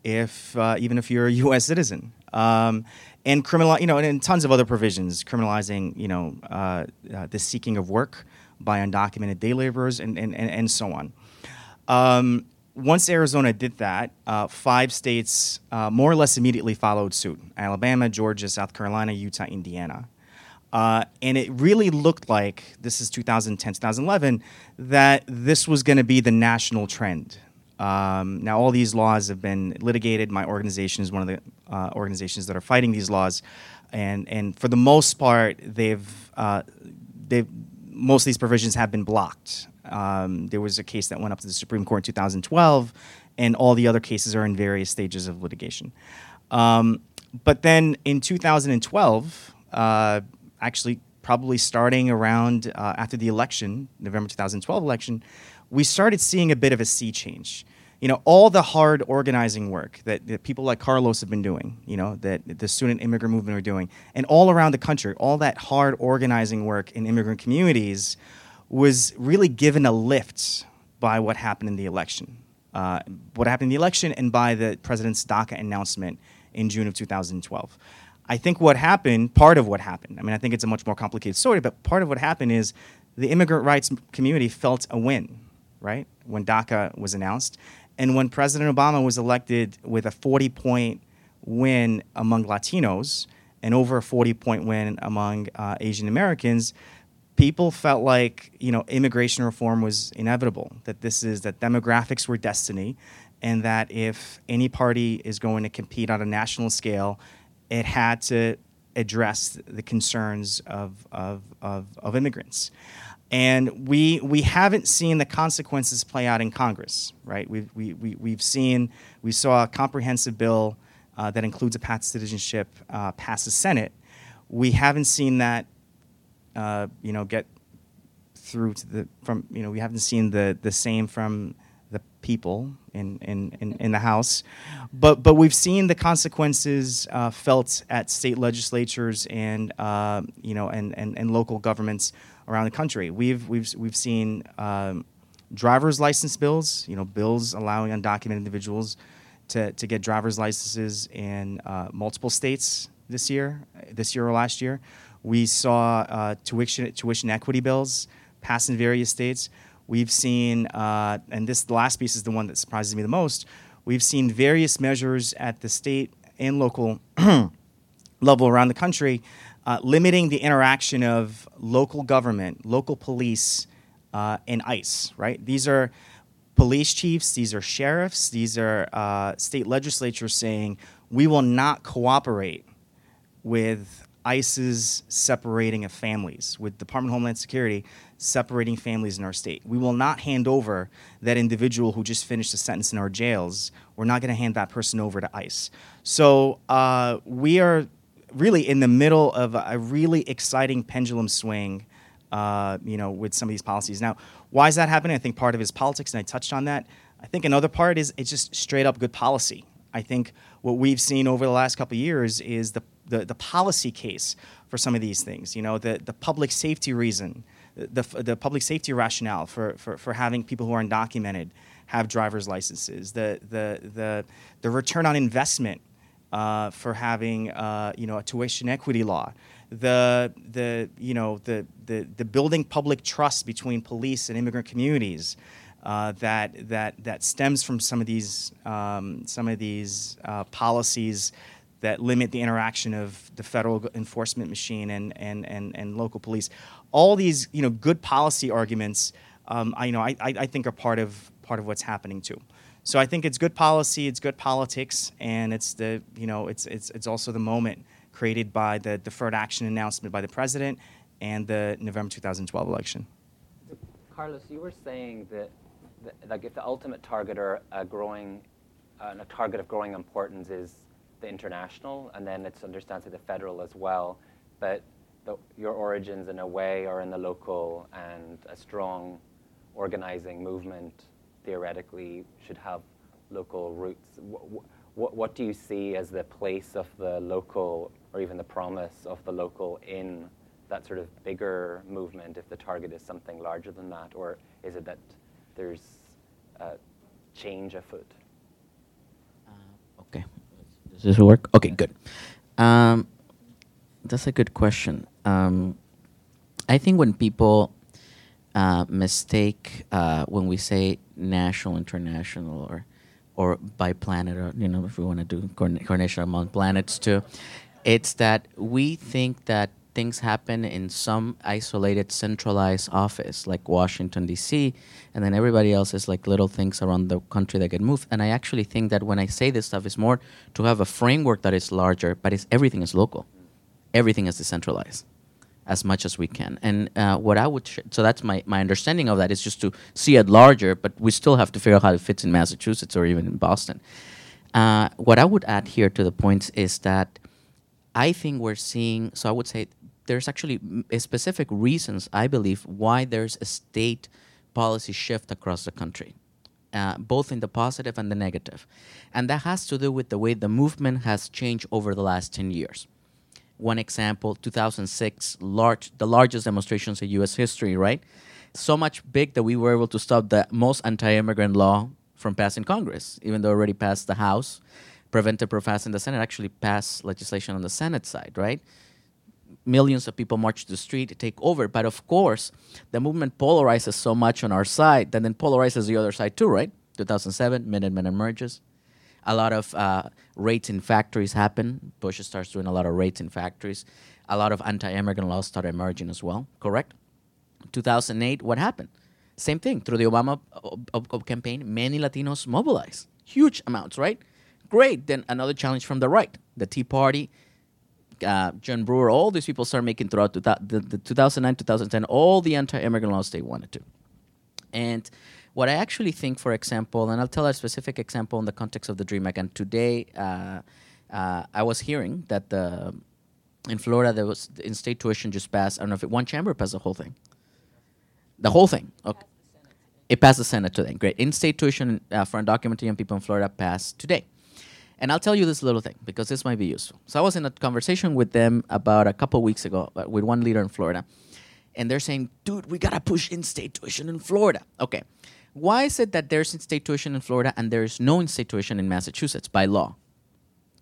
if uh, even if you're a U.S. citizen, um, and criminal, you know, and, and, tons of other provisions criminalizing, you know, uh, uh, the seeking of work by undocumented day laborers, and and, and, and so on. Um, once Arizona did that, uh, five states uh, more or less immediately followed suit Alabama, Georgia, South Carolina, Utah, Indiana. Uh, and it really looked like this is 2010, 2011, that this was going to be the national trend. Um, now, all these laws have been litigated. My organization is one of the uh, organizations that are fighting these laws, and and for the most part, they've uh, they've most of these provisions have been blocked. Um, there was a case that went up to the Supreme Court in 2012, and all the other cases are in various stages of litigation. Um, but then in 2012, uh, actually probably starting around uh, after the election, November 2012 election, we started seeing a bit of a sea change. You know, all the hard organizing work that, that people like Carlos have been doing, you know, that the student immigrant movement are doing, and all around the country, all that hard organizing work in immigrant communities was really given a lift by what happened in the election. Uh, what happened in the election and by the president's DACA announcement in June of 2012. I think what happened, part of what happened, I mean, I think it's a much more complicated story, but part of what happened is the immigrant rights community felt a win, right, when DACA was announced. And when President Obama was elected with a 40 point win among Latinos and over a 40 point win among uh, Asian Americans, people felt like you know immigration reform was inevitable that this is that demographics were destiny and that if any party is going to compete on a national scale it had to address the concerns of, of, of, of immigrants. And we, we haven't seen the consequences play out in Congress, right? We've, we, we, we've seen, we saw a comprehensive bill uh, that includes a path to citizenship uh, pass the Senate. We haven't seen that, uh, you know, get through to the, from, you know, we haven't seen the, the same from the people in, in, in, in, the House. But, but we've seen the consequences uh, felt at state legislatures and, uh, you know, and, and, and local governments around the country. We've, we've, we've seen um, driver's license bills, you know, bills allowing undocumented individuals to, to get driver's licenses in uh, multiple states this year, this year or last year. We saw uh, tuition, tuition equity bills pass in various states. We've seen, uh, and this last piece is the one that surprises me the most. We've seen various measures at the state and local level around the country, uh, limiting the interaction of local government, local police, uh, and ICE, right? These are police chiefs, these are sheriffs, these are uh, state legislatures saying we will not cooperate with ICE's separating of families, with Department of Homeland Security separating families in our state. We will not hand over that individual who just finished a sentence in our jails. We're not going to hand that person over to ICE. So uh, we are really in the middle of a really exciting pendulum swing. Uh, you know, with some of these policies. Now, why is that happening? I think part of it is politics, and I touched on that. I think another part is it's just straight up good policy. I think what we've seen over the last couple of years is the, the, the policy case for some of these things. You know, the, the public safety reason, the, the public safety rationale for, for, for having people who are undocumented have driver's licenses, the, the, the, the return on investment uh, for having uh, you know a tuition equity law, the the you know the the, the building public trust between police and immigrant communities. Uh, that that that stems from some of these um, some of these uh, policies that limit the interaction of the federal enforcement machine and, and, and, and local police. All these you know good policy arguments, um, I you know I, I think are part of part of what's happening too. So I think it's good policy, it's good politics, and it's the you know it's it's it's also the moment created by the deferred action announcement by the president and the November 2012 election. Carlos, you were saying that, like if the ultimate target or a growing uh, a target of growing importance is the international, and then it's understandably the federal as well, but the, your origins in a way are in the local, and a strong organizing movement theoretically should have local roots. What, what, what do you see as the place of the local, or even the promise of the local in that sort of bigger movement if the target is something larger than that? Or is it that there's a change afoot? Uh, okay. Does this work? Okay, good. Um, that's a good question. Um, I think when people uh, mistake uh, when we say national, international, or or by planet, or you know, if we want to do coordination among planets too, it's that we think that things happen in some isolated, centralized office like Washington D.C., and then everybody else is like little things around the country that get moved. And I actually think that when I say this stuff, it's more to have a framework that is larger, but it's everything is local, everything is decentralized as much as we can. And uh, what I would, sh- so that's my, my understanding of that is just to see it larger, but we still have to figure out how it fits in Massachusetts or even in Boston. Uh, what I would add here to the points is that I think we're seeing, so I would say there's actually specific reasons, I believe, why there's a state policy shift across the country. Uh, both in the positive and the negative. And that has to do with the way the movement has changed over the last 10 years one example 2006 large the largest demonstrations in us history right? So much big that we were able to stop the most anti-immigrant law from passing congress even though already passed the house prevented pro in the senate actually passed legislation on the senate side right? Millions of people march to the street to take over but of course the movement polarizes so much on our side that then polarizes the other side too right? 2007 minutemen emerges a lot of uh, raids in factories happen. Bush starts doing a lot of raids in factories. A lot of anti-immigrant laws start emerging as well. Correct. 2008, what happened? Same thing through the Obama uh, uh, campaign. Many Latinos mobilized, huge amounts. Right. Great. Then another challenge from the right. The Tea Party, uh, Jan Brewer, all these people start making throughout the, the, the 2009, 2010, all the anti-immigrant laws they wanted to. And what I actually think, for example, and I'll tell a specific example in the context of the Dream Act. And Today, uh, uh, I was hearing that the in Florida there was in-state tuition just passed. I don't know if it, one chamber passed the whole thing. The whole thing. Okay. It passed the Senate today. Great. In-state tuition uh, for undocumented young people in Florida passed today. And I'll tell you this little thing because this might be useful. So I was in a conversation with them about a couple weeks ago uh, with one leader in Florida, and they're saying, "Dude, we gotta push in-state tuition in Florida." Okay, why is it that there's in-state tuition in Florida and there's no in-state tuition in Massachusetts by law?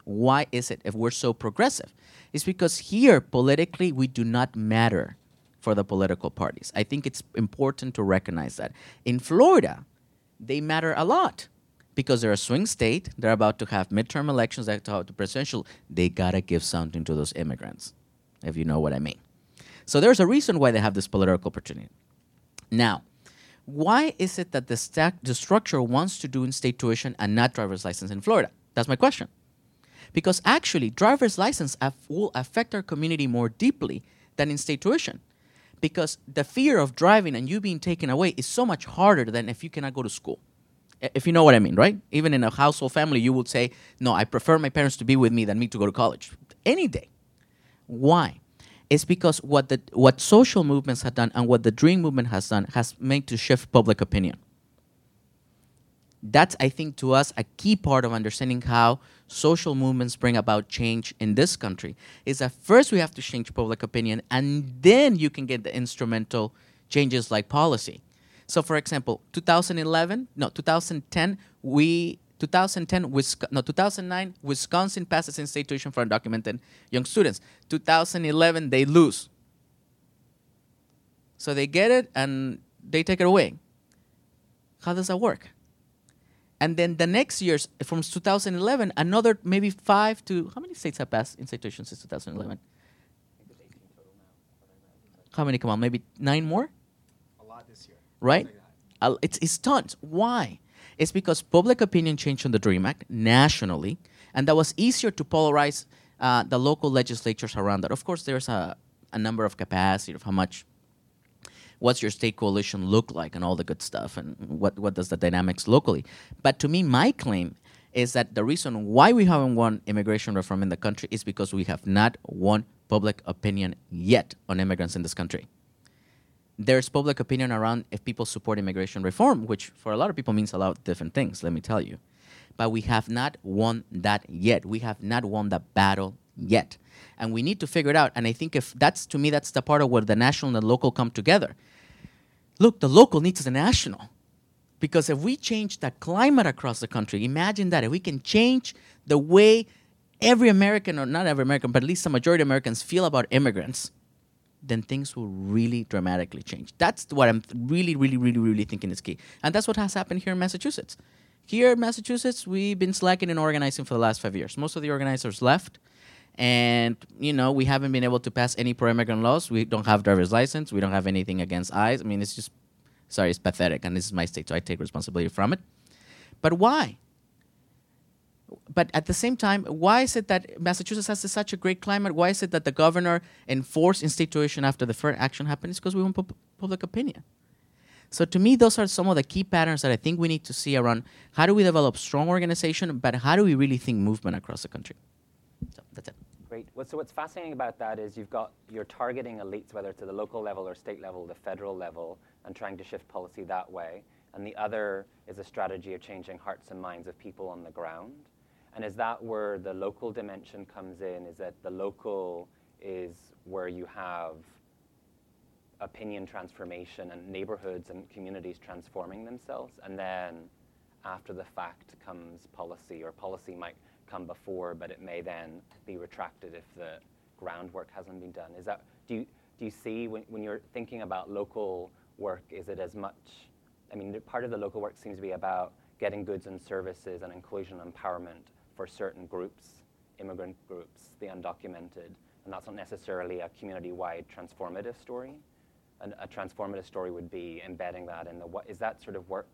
Why is it if we're so progressive? It's because here, politically, we do not matter for the political parties. I think it's important to recognize that. In Florida, they matter a lot. because they're a swing state. They're about to have midterm elections. They're about to presidential. They gotta give something to those immigrants, if you know what I mean. So there's a reason why they have this political opportunity. Now, why is it that the, stack, the structure wants to do in-state tuition and not driver's license in Florida? That's my question. Because actually, driver's license af- will affect our community more deeply than in-state tuition. Because the fear of driving and you being taken away is so much harder than if you cannot go to school. If you know what I mean, right? Even in a household family, you would say, No, I prefer my parents to be with me than me to go to college. Any day. Why? It's because what the what social movements have done and what the Dream movement has done has made to shift public opinion. That's I think to us a key part of understanding how social movements bring about change in this country. Is that first we have to change public opinion and then you can get the instrumental changes like policy. So for example, 2011, no, 2010, we 2010, Wisc- no, 2009, Wisconsin passes in state tuition for undocumented young students. 2011, they lose. So they get it and they take it away. How does that work? And then the next years, from 2011, another maybe five to how many states have passed in state tuition since 2011? How many come on? Maybe nine more? A lot this year. right? It's, it's tons. Why? It's because public opinion changed on the DREAM Act nationally, and that was easier to polarize uh, the local legislatures around that. Of course, there's a, a number of capacity of how much, what's your state coalition look like, and all the good stuff, and what, what does the dynamics locally. But to me, my claim is that the reason why we haven't won immigration reform in the country is because we have not won public opinion yet on immigrants in this country there's public opinion around if people support immigration reform, which for a lot of people means a lot of different things, let me tell you. But we have not won that yet. We have not won the battle yet. And we need to figure it out. And I think if that's, to me, that's the part of where the national and the local come together. Look, the local needs the national. Because if we change the climate across the country, imagine that. If we can change the way every American, or not every American, but at least the majority of Americans feel about immigrants, then things will really dramatically change. That's what I'm really, really, really, really thinking is key. And that's what has happened here in Massachusetts. Here in Massachusetts, we've been slacking in organizing for the last five years. Most of the organizers left. And, you know, we haven't been able to pass any pro immigrant laws. We don't have driver's license. We don't have anything against ICE. I mean, it's just, sorry, it's pathetic. And this is my state, so I take responsibility from it. But why? But at the same time, why is it that Massachusetts has such a great climate? Why is it that the governor enforced in-state after deferred action happened? It's because we want pub- public opinion. So to me, those are some of the key patterns that I think we need to see around how do we develop strong organization, but how do we really think movement across the country? So that's it. Great. Well, so what's fascinating about that is you've got you're targeting elites, whether it's at the local level or state level, the federal level, and trying to shift policy that way. And the other is a strategy of changing hearts and minds of people on the ground. And is that where the local dimension comes in? Is that the local is where you have opinion transformation and neighborhoods and communities transforming themselves, and then after the fact comes policy, or policy might come before, but it may then be retracted if the groundwork hasn't been done. Is that do you do you see when, when you're thinking about local work, is it as much? I mean, part of the local work seems to be about getting goods and services and inclusion and empowerment for certain groups, immigrant groups, the undocumented, and that's not necessarily a community-wide transformative story. An, a transformative story would be embedding that in the what is that sort of work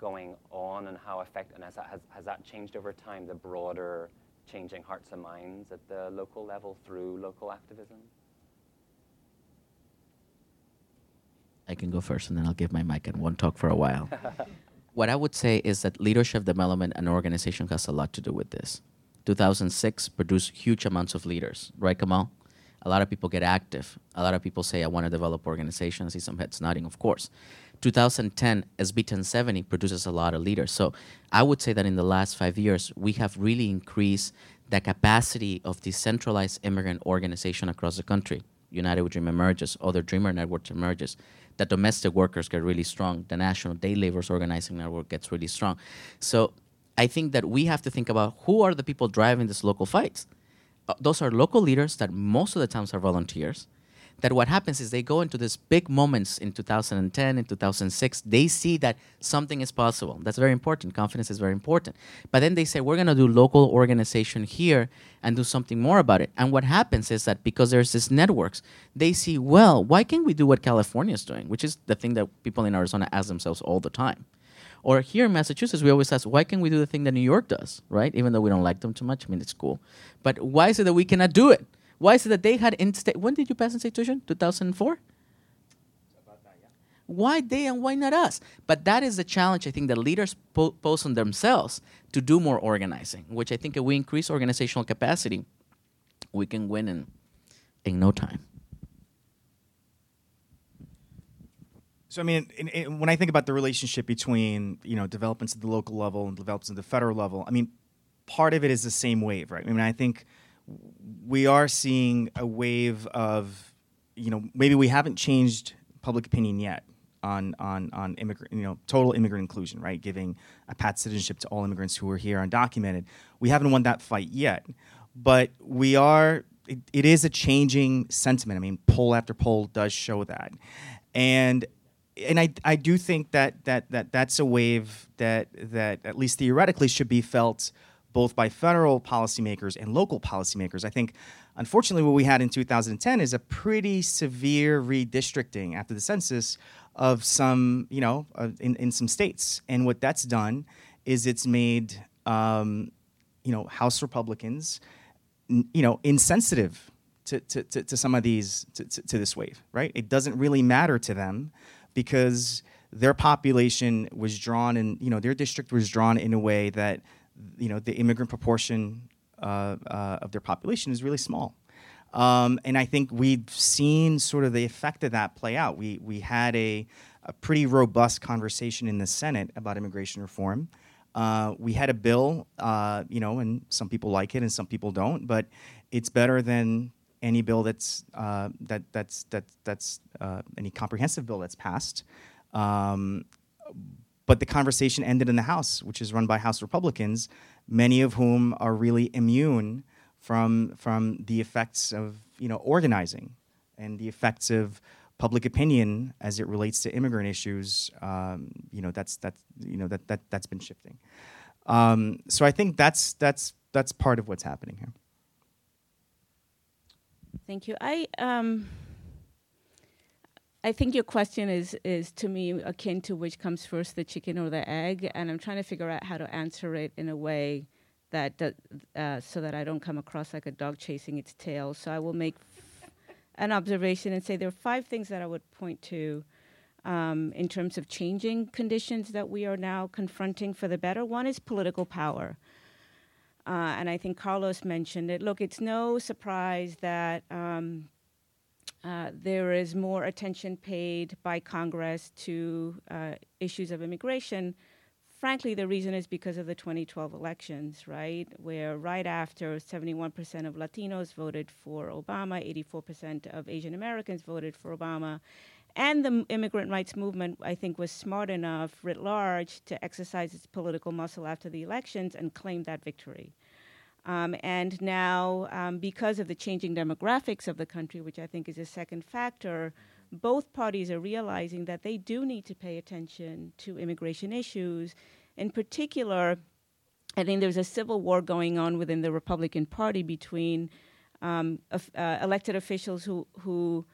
going on and how effect and has that, has, has that changed over time the broader changing hearts and minds at the local level through local activism I can go first and then I'll give my mic and one talk for a while. what I would say is that leadership development and organization has a lot to do with this. 2006 produced huge amounts of leaders, right, Kamal? A lot of people get active. A lot of people say, I want to develop organizations. I see some heads nodding, of course. 2010, SB 1070 produces a lot of leaders. So I would say that in the last five years, we have really increased the capacity of decentralized immigrant organization across the country. United We Dream emerges, other Dreamer networks emerges. The domestic workers get really strong. The National Day Laborers Organizing Network gets really strong. So I think that we have to think about who are the people driving these local fights. Uh, those are local leaders that most of the times are volunteers. That what happens is they go into these big moments in 2010 and 2006 they see that something is possible that's very important confidence is very important but then they say we're going to do local organization here and do something more about it and what happens is that because there's this networks they see well why can't we do what california is doing which is the thing that people in arizona ask themselves all the time or here in Massachusetts, we always ask, why can't we do the thing that New York does, right? Even though we don't like them too much. I mean, it's cool. But why is it that we cannot do it? Why is it that they had in state? When did you pass in state tuition? 2004? Why they and why not us? But that is the challenge I think that leaders po- pose on themselves to do more organizing, which I think if we increase organizational capacity, we can win in, in no time. So I mean, in, in, when I think about the relationship between you know developments at the local level and developments at the federal level, I mean, part of it is the same wave, right? I mean, I think we are seeing a wave of, you know, maybe we haven't changed public opinion yet on on on immigrant, you know, total immigrant inclusion, right? Giving a path citizenship to all immigrants who are here undocumented. We haven't won that fight yet, but we are. It, it is a changing sentiment. I mean, poll after poll does show that, and and I, I do think that, that, that that's a wave that, that at least theoretically should be felt both by federal policymakers and local policymakers. I think, unfortunately, what we had in 2010 is a pretty severe redistricting after the census of some, you know, uh, in, in some states. And what that's done is it's made, um, you know, House Republicans, n- you know, insensitive to, to, to, to some of these, to, to, to this wave, right? It doesn't really matter to them because their population was drawn and you know, their district was drawn in a way that, you know, the immigrant proportion uh, uh, of their population is really small. Um, and I think we've seen sort of the effect of that play out. We, we had a, a pretty robust conversation in the Senate about immigration reform. Uh, we had a bill, uh, you know, and some people like it and some people don't, but it's better than any bill that's uh, that that's that that's uh, any comprehensive bill that's passed. Um, but the conversation ended in the House, which is run by House Republicans, many of whom are really immune from from the effects of you know organizing and the effects of public opinion as it relates to immigrant issues. Um, you know that's that's you know that that that's been shifting. Um, so I think that's that's that's part of what's happening here. Thank you. I um, I think your question is is to me akin to which comes first, the chicken or the egg, and I'm trying to figure out how to answer it in a way that uh, so that I don't come across like a dog chasing its tail. So I will make f- an observation and say there are five things that I would point to. Um, in terms of changing conditions that we are now confronting for the better, one is political power. Uh, and I think Carlos mentioned it. Look, it's no surprise that um, uh, there is more attention paid by Congress to uh, issues of immigration. Frankly, the reason is because of the 2012 elections, right? Where right after 71% of Latinos voted for Obama, 84% of Asian Americans voted for Obama, and the immigrant rights movement, I think, was smart enough, writ large, to exercise its political muscle after the elections and claim that victory. Um, and now, um, because of the changing demographics of the country, which I think is a second factor, both parties are realizing that they do need to pay attention to immigration issues. In particular, I think there's a civil war going on within the Republican Party between um, uh, elected officials who, who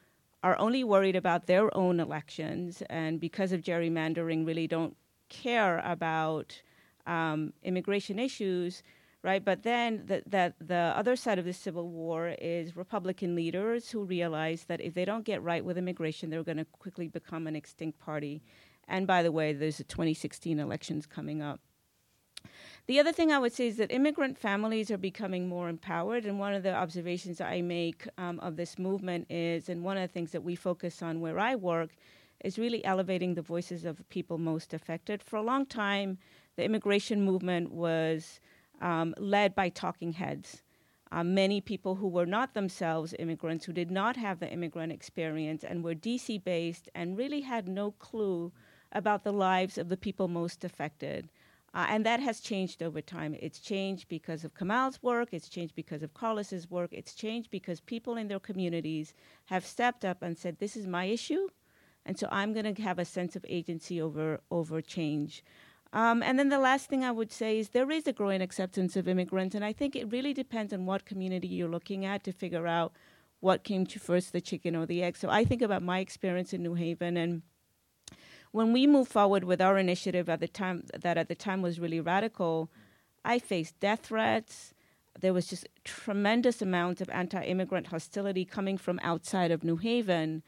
are only worried about their own elections and because of gerrymandering really don't care about um, immigration issues right but then the, that the other side of the civil war is republican leaders who realize that if they don't get right with immigration they're going to quickly become an extinct party and by the way there's the 2016 elections coming up the other thing I would say is that immigrant families are becoming more empowered. And one of the observations I make um, of this movement is, and one of the things that we focus on where I work, is really elevating the voices of people most affected. For a long time, the immigration movement was um, led by talking heads. Uh, many people who were not themselves immigrants, who did not have the immigrant experience, and were DC based and really had no clue about the lives of the people most affected. Uh, and that has changed over time. It's changed because of Kamal's work, it's changed because of Carlos's work, it's changed because people in their communities have stepped up and said, This is my issue, and so I'm going to have a sense of agency over, over change. Um, and then the last thing I would say is there is a growing acceptance of immigrants, and I think it really depends on what community you're looking at to figure out what came to first, the chicken or the egg. So I think about my experience in New Haven and when we moved forward with our initiative at the time that at the time was really radical, I faced death threats. There was just tremendous amounts of anti-immigrant hostility coming from outside of New Haven,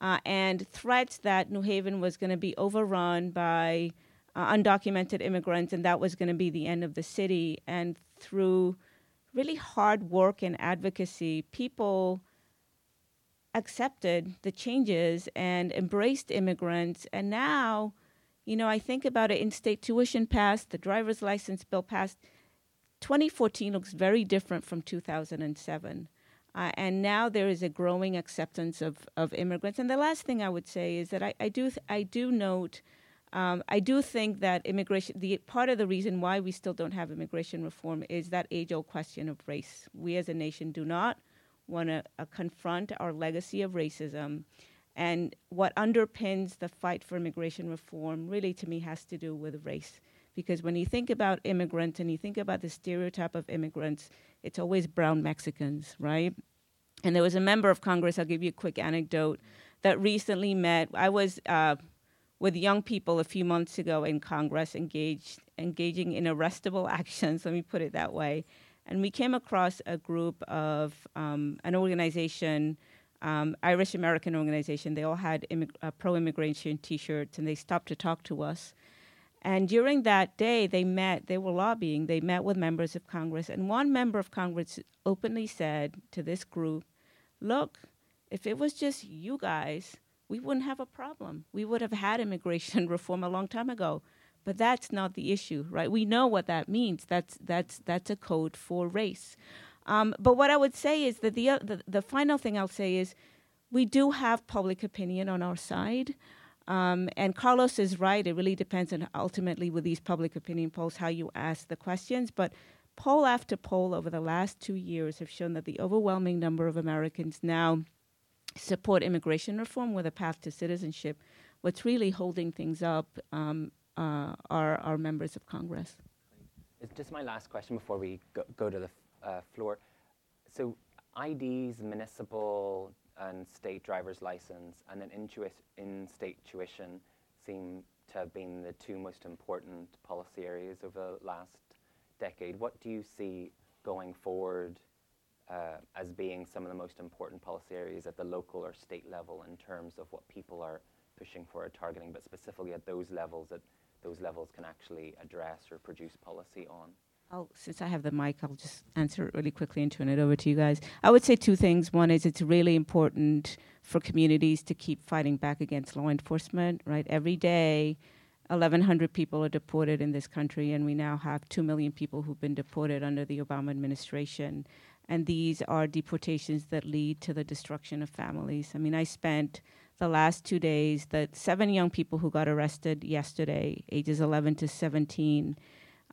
uh, and threats that New Haven was going to be overrun by uh, undocumented immigrants, and that was going to be the end of the city. And through really hard work and advocacy, people accepted the changes and embraced immigrants. And now, you know, I think about it in state tuition passed, the driver's license bill passed. 2014 looks very different from 2007. Uh, and now there is a growing acceptance of, of immigrants. And the last thing I would say is that I, I do th- I do note um, I do think that immigration the part of the reason why we still don't have immigration reform is that age old question of race. We as a nation do not want to uh, confront our legacy of racism. And what underpins the fight for immigration reform really to me has to do with race. Because when you think about immigrants and you think about the stereotype of immigrants, it's always brown Mexicans, right? And there was a member of Congress, I'll give you a quick anecdote, that recently met. I was uh, with young people a few months ago in Congress, engaged, engaging in arrestable actions, let me put it that way. And we came across a group of um, an organization, um, Irish American organization. They all had immig- uh, pro immigration t shirts and they stopped to talk to us. And during that day, they met, they were lobbying, they met with members of Congress. And one member of Congress openly said to this group, Look, if it was just you guys, we wouldn't have a problem. We would have had immigration reform a long time ago. But that's not the issue, right? We know what that means. That's that's that's a code for race. Um, but what I would say is that the, uh, the the final thing I'll say is we do have public opinion on our side. Um, and Carlos is right. It really depends on ultimately with these public opinion polls how you ask the questions. But poll after poll over the last two years have shown that the overwhelming number of Americans now support immigration reform with a path to citizenship. What's really holding things up um, uh, are, are members of Congress. It's just my last question before we go, go to the uh, floor. So IDs, municipal and state driver's license, and then in-state tuition seem to have been the two most important policy areas over the last decade. What do you see going forward uh, as being some of the most important policy areas at the local or state level in terms of what people are pushing for or targeting, but specifically at those levels that those levels can actually address or produce policy on? I'll, since I have the mic, I'll just answer it really quickly and turn it over to you guys. I would say two things. One is it's really important for communities to keep fighting back against law enforcement, right? Every day, 1,100 people are deported in this country, and we now have 2 million people who've been deported under the Obama administration. And these are deportations that lead to the destruction of families. I mean, I spent the last two days that seven young people who got arrested yesterday, ages 11 to 17,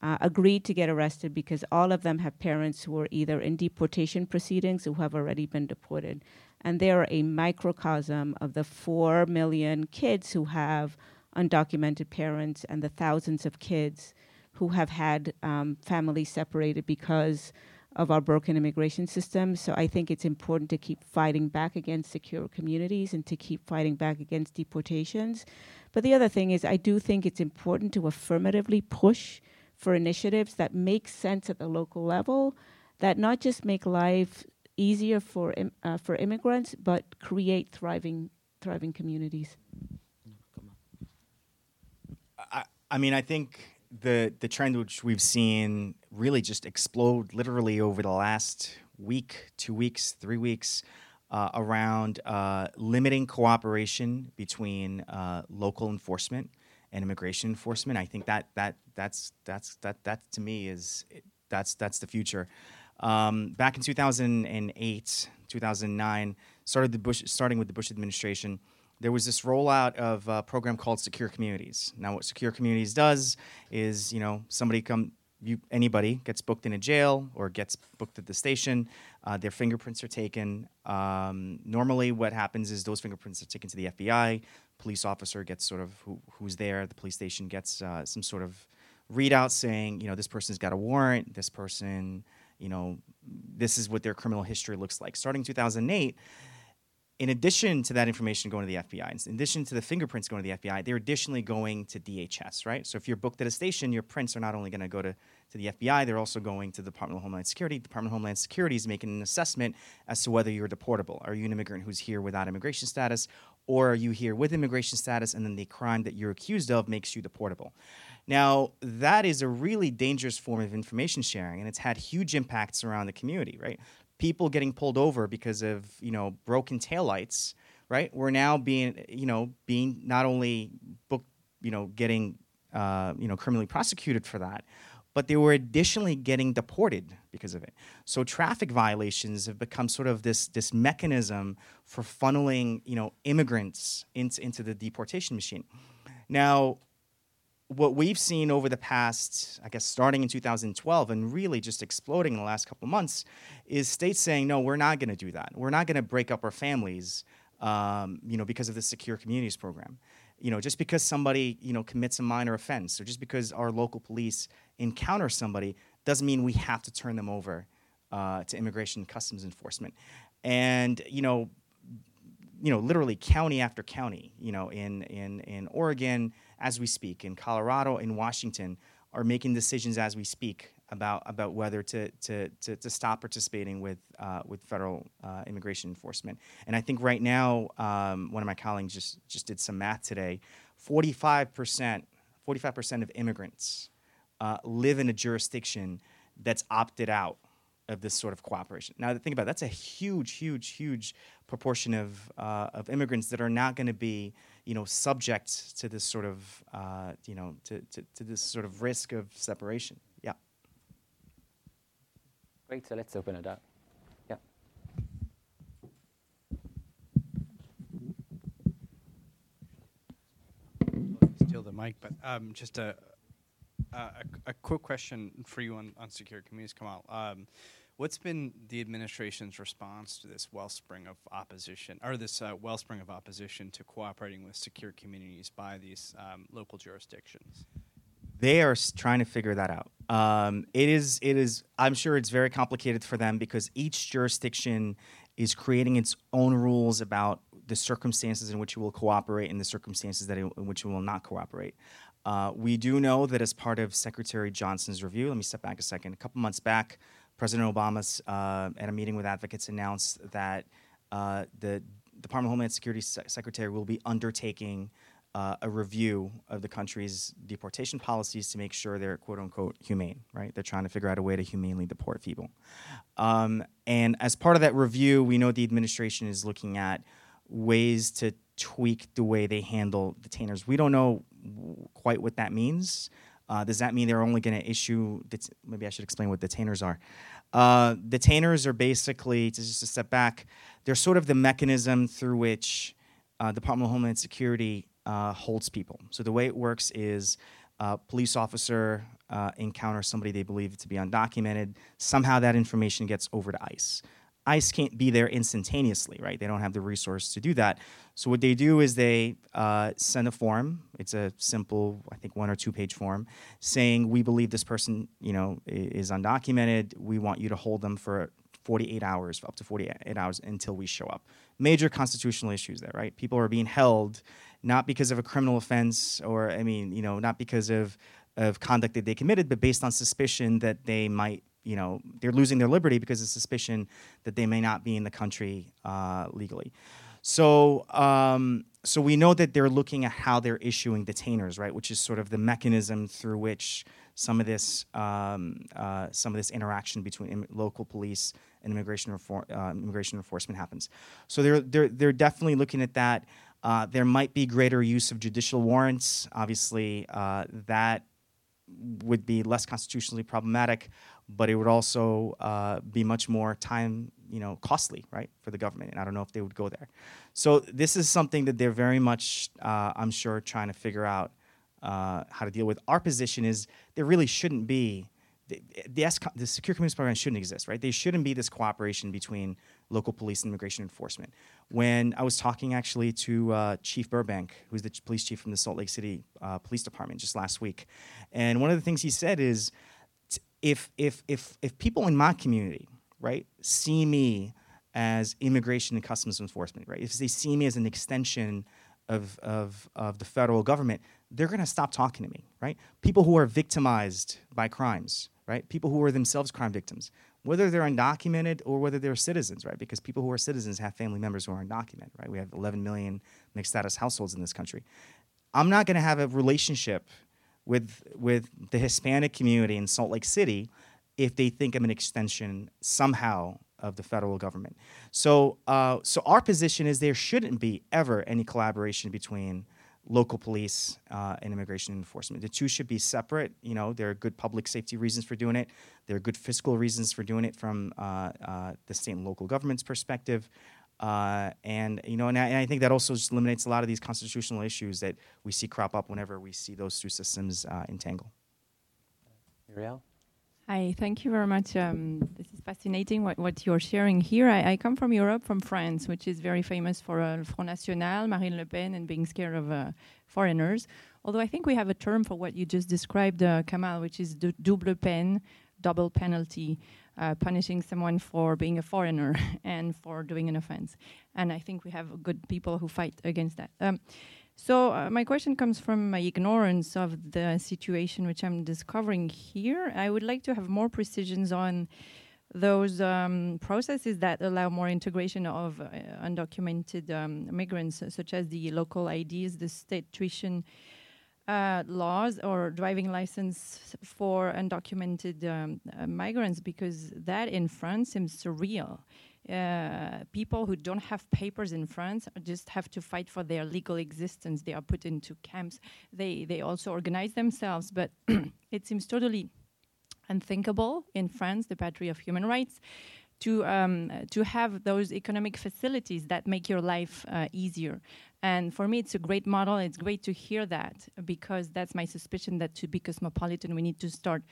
uh, agreed to get arrested because all of them have parents who are either in deportation proceedings or who have already been deported. And they are a microcosm of the 4 million kids who have undocumented parents and the thousands of kids who have had um, families separated because of our broken immigration system. So I think it's important to keep fighting back against secure communities and to keep fighting back against deportations. But the other thing is, I do think it's important to affirmatively push for initiatives that make sense at the local level, that not just make life easier for uh, for immigrants, but create thriving thriving communities. I, I mean, I think the the trend which we've seen really just explode literally over the last week, two weeks, three weeks. Uh, around uh, limiting cooperation between uh, local enforcement and immigration enforcement. I think that that that's that's that that to me is that's that's the future. Um, back in 2008, 2009, started the Bush starting with the Bush administration there was this rollout of a program called Secure Communities. Now, what Secure Communities does is, you know, somebody come, you, anybody gets booked in a jail or gets booked at the station, uh, their fingerprints are taken. Um, normally, what happens is those fingerprints are taken to the FBI. Police officer gets sort of who, who's there. The police station gets uh, some sort of readout saying, you know, this person's got a warrant. This person, you know, this is what their criminal history looks like. Starting 2008 in addition to that information going to the FBI, in addition to the fingerprints going to the FBI, they're additionally going to DHS, right? So if you're booked at a station, your prints are not only going to go to, to the FBI, they're also going to the Department of Homeland Security. The Department of Homeland Security is making an assessment as to whether you're deportable. Are you an immigrant who's here without immigration status, or are you here with immigration status and then the crime that you're accused of makes you deportable? Now, that is a really dangerous form of information sharing, and it's had huge impacts around the community, right? People getting pulled over because of you know broken taillights, right? We're now being you know being not only book you know getting uh, you know criminally prosecuted for that, but they were additionally getting deported because of it. So traffic violations have become sort of this this mechanism for funneling you know immigrants into into the deportation machine. Now, what we've seen over the past, I guess, starting in 2012 and really just exploding in the last couple months, is states saying, no, we're not going to do that. We're not going to break up our families, um, you know, because of the Secure Communities program. You know, just because somebody, you know, commits a minor offense or just because our local police encounter somebody doesn't mean we have to turn them over uh, to immigration and customs enforcement. And, you know, you know, literally county after county, you know, in, in, in Oregon, as we speak, in Colorado, in Washington, are making decisions as we speak about, about whether to, to, to, to stop participating with, uh, with federal uh, immigration enforcement. And I think right now, um, one of my colleagues just, just did some math today 45%, 45% of immigrants uh, live in a jurisdiction that's opted out of this sort of cooperation. Now, think about it, that's a huge, huge, huge proportion of, uh, of immigrants that are not going to be, you know, subject to this sort of, uh, you know, to, to, to, this sort of risk of separation. Yeah. Great. So let's open it up. Yeah. Steal the mic, but um, just a, a, a quick question for you on, on secure communities, Kamal. Um, What's been the administration's response to this wellspring of opposition, or this uh, wellspring of opposition to cooperating with secure communities by these um, local jurisdictions? They are trying to figure that out. Um, it is, it is. I'm sure it's very complicated for them because each jurisdiction is creating its own rules about the circumstances in which it will cooperate and the circumstances that it, in which it will not cooperate. Uh, we do know that as part of Secretary Johnson's review, let me step back a second. A couple months back, President Obama, uh, at a meeting with advocates, announced that uh, the Department of Homeland Security Secretary will be undertaking uh, a review of the country's deportation policies to make sure they're quote unquote humane, right? They're trying to figure out a way to humanely deport people. Um, and as part of that review, we know the administration is looking at ways to tweak the way they handle detainers. We don't know quite what that means. Uh, does that mean they're only going to issue? Det- maybe I should explain what detainers are. Uh, detainers are basically, to just a step back, they're sort of the mechanism through which uh, Department of Homeland Security uh, holds people. So the way it works is a uh, police officer uh, encounters somebody they believe to be undocumented. Somehow that information gets over to ICE. ICE can't be there instantaneously, right? They don't have the resource to do that. So what they do is they uh, send a form. It's a simple, I think, one or two page form saying we believe this person, you know, is undocumented. We want you to hold them for 48 hours, up to 48 hours until we show up. Major constitutional issues there, right? People are being held not because of a criminal offense or, I mean, you know, not because of of conduct that they committed, but based on suspicion that they might you know they're losing their liberty because of suspicion that they may not be in the country uh, legally. So um, so we know that they're looking at how they're issuing detainers, right? Which is sort of the mechanism through which some of this um, uh, some of this interaction between Im- local police and immigration uh, immigration enforcement happens. So they're they're they're definitely looking at that. Uh, there might be greater use of judicial warrants. Obviously, uh, that would be less constitutionally problematic, but it would also uh, be much more time you know, costly, right, for the government. And I don't know if they would go there. So this is something that they're very much, uh, I'm sure, trying to figure out uh, how to deal with. Our position is there really shouldn't be the, the, the secure communities program shouldn't exist, right? There shouldn't be this cooperation between local police and immigration enforcement. When I was talking actually to uh, Chief Burbank, who's the police chief from the Salt Lake City uh, Police Department just last week, and one of the things he said is, if if if if people in my community, right, see me as immigration and customs enforcement, right, if they see me as an extension of of of the federal government, they're going to stop talking to me, right? People who are victimized by crimes, right? People who are themselves crime victims, whether they're undocumented or whether they're citizens, right? Because people who are citizens have family members who are undocumented, right? We have 11 million mixed status households in this country. I'm not going to have a relationship with with the Hispanic community in Salt Lake City if they think I'm an extension somehow of the federal government. So, uh, so our position is there shouldn't be ever any collaboration between local police uh, and immigration enforcement. The two should be separate. You know, there are good public safety reasons for doing it. There are good fiscal reasons for doing it from uh, uh, the state and local government's perspective. Uh, and you know, and I, and I, think that also just eliminates a lot of these constitutional issues that we see crop up whenever we see those two systems uh, entangle. Uriel? Hi, thank you very much. Um, this is fascinating what, what you're sharing here. I, I, come from Europe, from France, which is very famous for uh, Front National, Marine Le Pen, and being scared of uh, foreigners. Although I think we have a term for what you just described, uh, Kamal, which is double pen, double penalty, uh, punishing someone for being a foreigner and for doing an offense. And I think we have good people who fight against that. Um, so uh, my question comes from my ignorance of the situation which I'm discovering here. I would like to have more precisions on those um, processes that allow more integration of uh, undocumented um, migrants, such as the local IDs, the state tuition uh, laws, or driving license for undocumented um, uh, migrants, because that in France seems surreal. Uh, people who don't have papers in France just have to fight for their legal existence. They are put into camps. They they also organize themselves, but it seems totally unthinkable in France, the patrie of human rights, to um, to have those economic facilities that make your life uh, easier. And for me, it's a great model. It's great to hear that because that's my suspicion that to be cosmopolitan, we need to start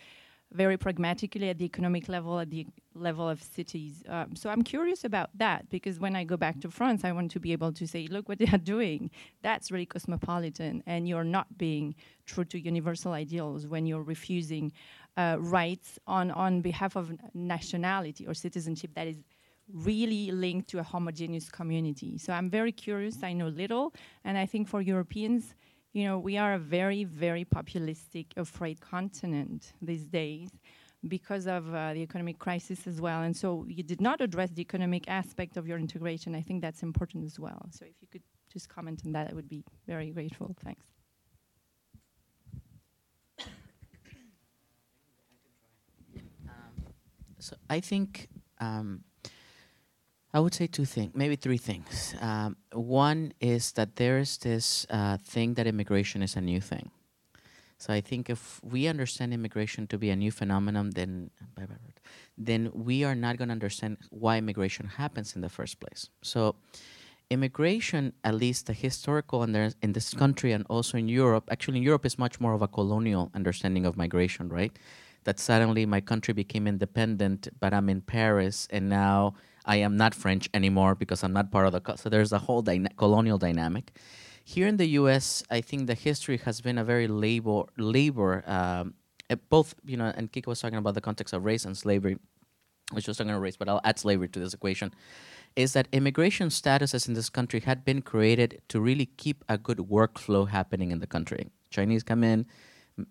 very pragmatically at the economic level, at the level of cities. Um, so I'm curious about that because when I go back to France, I want to be able to say, look what they are doing. That's really cosmopolitan, and you're not being true to universal ideals when you're refusing uh, rights on, on behalf of nationality or citizenship that is really linked to a homogeneous community. So I'm very curious. I know little, and I think for Europeans, you know, we are a very, very populistic, afraid continent these days because of uh, the economic crisis as well. And so you did not address the economic aspect of your integration. I think that's important as well. So if you could just comment on that, I would be very grateful. Thanks. Um, so I think um, I would say two things, maybe three things. Um, one is that there is this uh, thing that immigration is a new thing. So I think if we understand immigration to be a new phenomenon, then then we are not going to understand why immigration happens in the first place. So immigration, at least the historical under, in this country and also in Europe, actually in Europe is much more of a colonial understanding of migration, right? That suddenly my country became independent, but I'm in Paris, and now I am not French anymore because I'm not part of the. Co- so there's a whole dyna- colonial dynamic. Here in the U.S., I think the history has been a very labor labor. Um, both you know, and Kica was talking about the context of race and slavery, which was talking about race, but I'll add slavery to this equation. Is that immigration statuses in this country had been created to really keep a good workflow happening in the country. Chinese come in,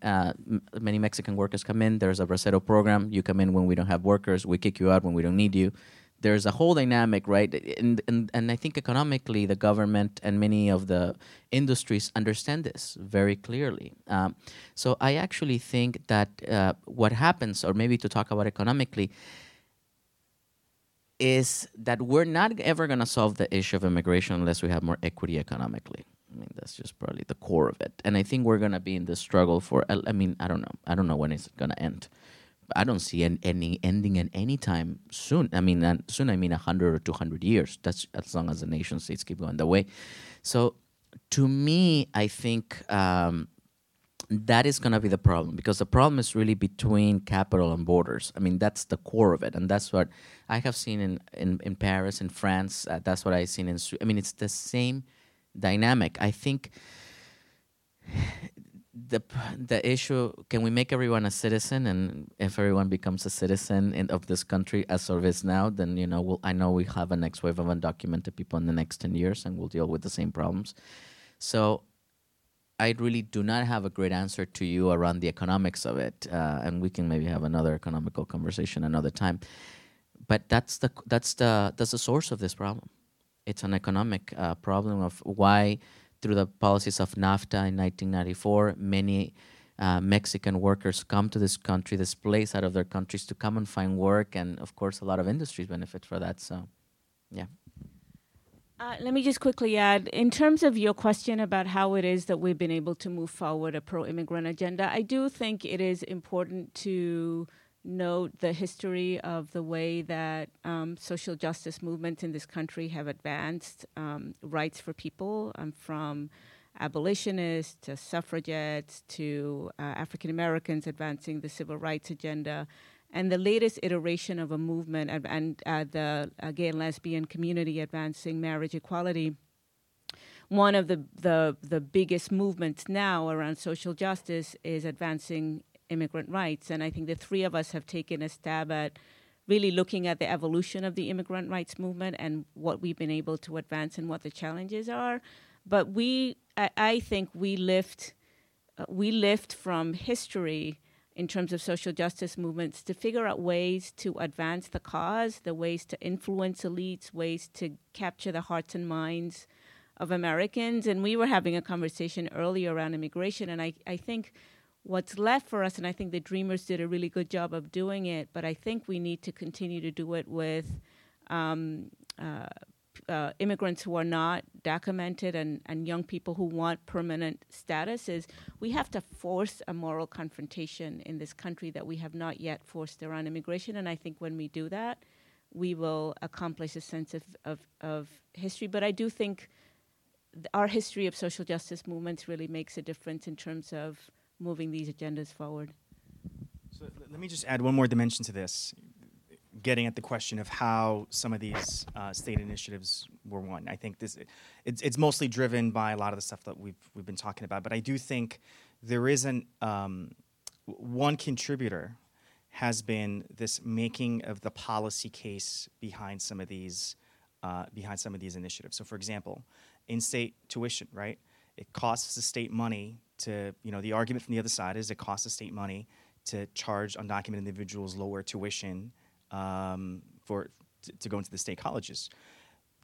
uh, m- many Mexican workers come in. There's a Bracero program. You come in when we don't have workers. We kick you out when we don't need you there's a whole dynamic, right? And, and, and I think economically, the government and many of the industries understand this very clearly. Um, so I actually think that uh, what happens, or maybe to talk about economically, is that we're not ever going to solve the issue of immigration unless we have more equity economically. I mean, that's just probably the core of it. And I think we're going to be in this struggle for, I mean, I don't know. I don't know when it's going to end I don't see an, any ending in any time soon. I mean, and soon I mean hundred or two hundred years. That's as long as the nation states keep going that way. So, to me, I think um, that is going to be the problem because the problem is really between capital and borders. I mean, that's the core of it, and that's what I have seen in in, in Paris, in France. Uh, that's what I've seen in. I mean, it's the same dynamic. I think the the issue can we make everyone a citizen? And if everyone becomes a citizen in, of this country as of is now then you know we'll, i know we have a next wave of undocumented people in the next 10 years and we'll deal with the same problems. So i really do not have a great answer to you around the economics of it uh, and we can maybe have another economical conversation another time. But that's the that's the that's the source of this problem. It's an economic uh, problem of why through the policies of NAFTA in 1994, many uh, Mexican workers come to this country, displaced out of their countries to come and find work, and of course, a lot of industries benefit for that. So, yeah. Uh, let me just quickly add in terms of your question about how it is that we've been able to move forward a pro immigrant agenda, I do think it is important to note the history of the way that um, social justice movements in this country have advanced um, rights for people um, from abolitionists to suffragettes to uh, African Americans advancing the civil rights agenda. And the latest iteration of a movement and, and uh, the uh, gay and lesbian community advancing marriage equality one of the, the, the biggest movements now around social justice is advancing immigrant rights. And I think the three of us have taken a stab at really looking at the evolution of the immigrant rights movement and what we've been able to advance and what the challenges are. But we, I, I think we lift, uh, we lift from history in terms of social justice movements to figure out ways to advance the cause, the ways to influence elites, ways to capture the hearts and minds of Americans. And we were having a conversation earlier around immigration, and I, I think what's left for us, and I think the Dreamers did a really good job of doing it, but I think we need to continue to do it with um, uh, uh, immigrants who are not documented and, and young people who want permanent status is we have to force a moral confrontation in this country that we have not yet forced around immigration. And I think when we do that, we will accomplish a sense of, of, of history. But I do think our history of social justice movements really makes a difference in terms of moving these agendas forward. So let me just add one more dimension to this, getting at the question of how some of these uh, state initiatives were won. I think this it's, it's mostly driven by a lot of the stuff that we've we've been talking about, but I do think there is an um, one contributor has been this making of the policy case behind some of these uh, behind some of these initiatives. So, for example, in-state tuition, right? It costs the state money to, you know, the argument from the other side is it costs the state money to charge undocumented individuals lower tuition um, for to, to go into the state colleges.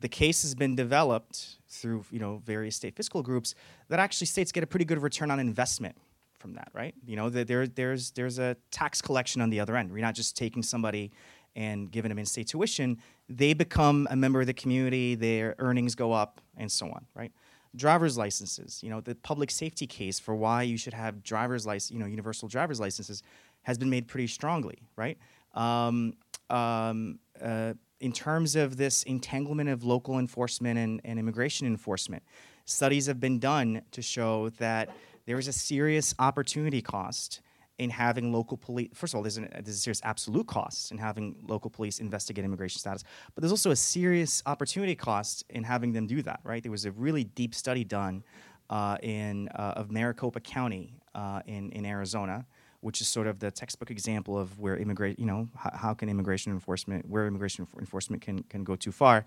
The case has been developed through, you know, various state fiscal groups that actually states get a pretty good return on investment from that, right? You know, there, there's there's a tax collection on the other end. We're not just taking somebody and giving them in-state tuition. They become a member of the community. Their earnings go up, and so on, right? Driver's licenses. You know, the public safety case for why you should have driver's license, you know, universal driver's licenses has been made pretty strongly, right? Um, um, uh, in terms of this entanglement of local enforcement and, and immigration enforcement, studies have been done to show that there is a serious opportunity cost in having local police. First of all, there's, an, there's a serious absolute cost in having local police investigate immigration status, but there's also a serious opportunity cost in having them do that. Right? There was a really deep study done uh, in uh, of Maricopa County uh, in in Arizona, which is sort of the textbook example of where immigrate. You know, how, how can immigration enforcement, where immigration enforcement can can go too far.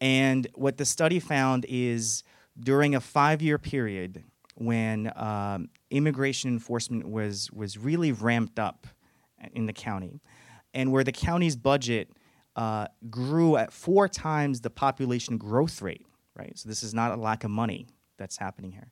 And what the study found is during a five year period, when um, immigration enforcement was was really ramped up in the county, and where the county's budget uh, grew at four times the population growth rate. Right, so this is not a lack of money that's happening here.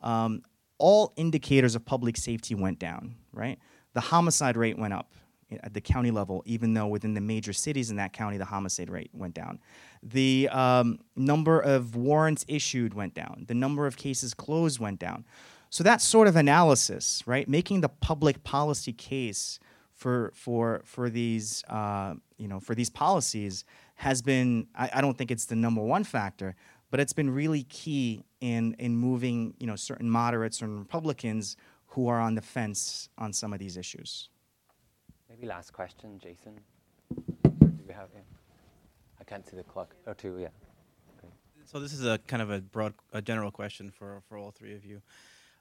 Um, all indicators of public safety went down. Right, the homicide rate went up at the county level, even though within the major cities in that county, the homicide rate went down. The um, number of warrants issued went down. The number of cases closed went down. So that sort of analysis, right, making the public policy case for for for these uh, you know for these policies has been I, I don't think it's the number one factor, but it's been really key in in moving you know certain moderates and Republicans who are on the fence on some of these issues. Maybe last question, Jason. Do we have him? Can't see the clock. Oh, two, yeah. So this is a kind of a broad, a general question for for all three of you.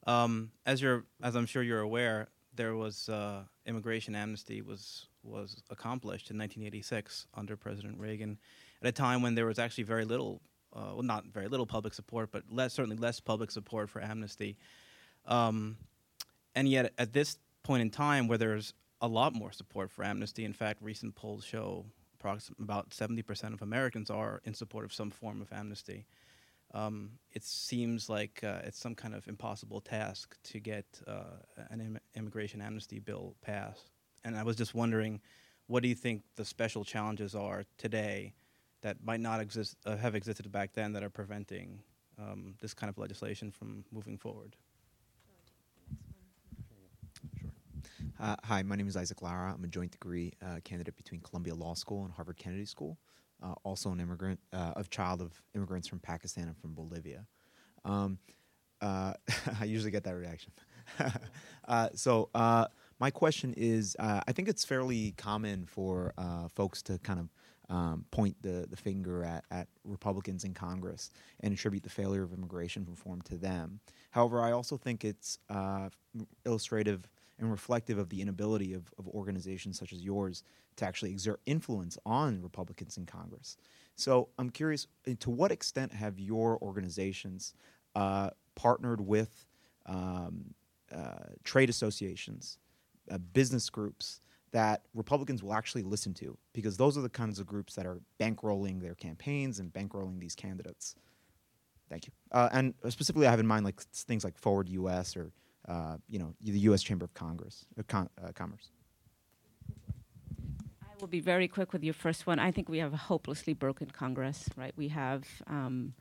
Um, as you're, as I'm sure you're aware, there was uh, immigration amnesty was was accomplished in 1986 under President Reagan, at a time when there was actually very little, uh, well, not very little public support, but less, certainly less public support for amnesty. Um, and yet, at this point in time, where there's a lot more support for amnesty, in fact, recent polls show about 70% of Americans are in support of some form of amnesty. Um, it seems like uh, it's some kind of impossible task to get uh, an Im- immigration amnesty bill passed. And I was just wondering, what do you think the special challenges are today that might not exist, uh, have existed back then, that are preventing um, this kind of legislation from moving forward? Uh, hi, my name is Isaac Lara. I'm a joint degree uh, candidate between Columbia Law School and Harvard Kennedy School. Uh, also an immigrant, uh, of child of immigrants from Pakistan and from Bolivia. Um, uh, I usually get that reaction. Uh, so my question is, I think it's fairly common for folks to kind of um, point the, the finger at, at Republicans in Congress and attribute the failure of immigration reform to them. However, I also think it's illustrative and reflective of the inability of, of organizations such as yours to actually exert influence on Republicans in Congress. So I'm curious, uh, to what extent have your organizations uh, partnered with um, uh, trade associations, uh, business groups that Republicans will actually listen to? Because those are the kinds of groups that are bankrolling their campaigns and bankrolling these candidates. Thank you. Uh, and specifically, I have in mind like things like Forward U.S. or uh, you know, the U.S. Chamber of Congress, uh, Con- uh, Commerce. I will be very quick with your first one. I think we have a hopelessly broken Congress, right? We have um,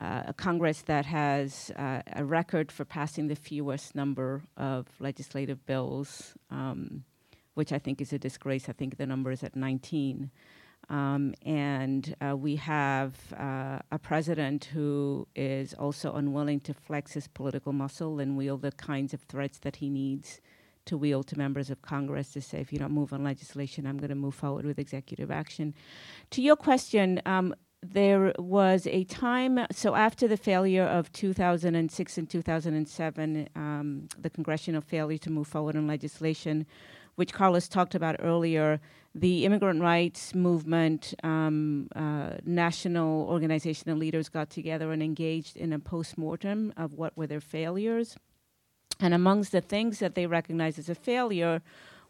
uh, a Congress that has uh, a record for passing the fewest number of legislative bills, um, which I think is a disgrace. I think the number is at 19. Um, and uh, we have uh, a president who is also unwilling to flex his political muscle and wield the kinds of threats that he needs to wield to members of Congress to say, if you don't move on legislation, I'm going to move forward with executive action. To your question, um, there was a time, so after the failure of 2006 and 2007, um, the congressional failure to move forward on legislation, which Carlos talked about earlier, the immigrant rights movement, um, uh, national organizational leaders got together and engaged in a postmortem of what were their failures. And amongst the things that they recognized as a failure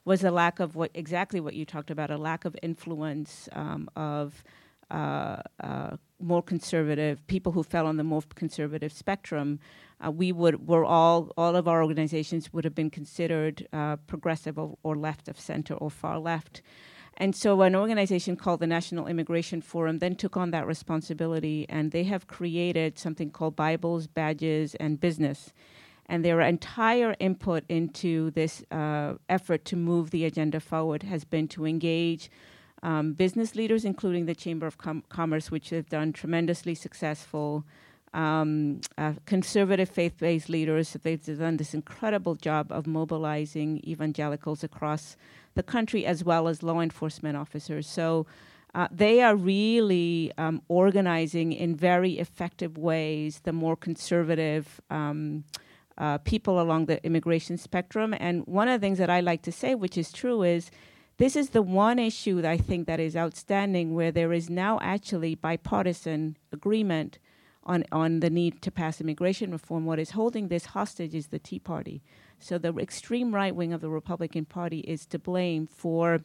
was a lack of what exactly what you talked about, a lack of influence um, of uh, uh, more conservative people who fell on the more conservative spectrum. Uh, we would were all all of our organizations would have been considered uh, progressive or, or left of center or far left. And so an organization called the National Immigration Forum then took on that responsibility, and they have created something called Bibles, Badges, and Business. And their entire input into this uh, effort to move the agenda forward has been to engage um, business leaders, including the Chamber of Com- Commerce, which have done tremendously successful. Um, uh, conservative faith based leaders, they've done this incredible job of mobilizing evangelicals across the country as well as law enforcement officers. So uh, they are really um, organizing in very effective ways the more conservative um, uh, people along the immigration spectrum. And one of the things that I like to say, which is true, is this is the one issue that I think that is outstanding where there is now actually bipartisan agreement on, on the need to pass immigration reform. What is holding this hostage is the Tea Party. So the extreme right wing of the Republican Party is to blame for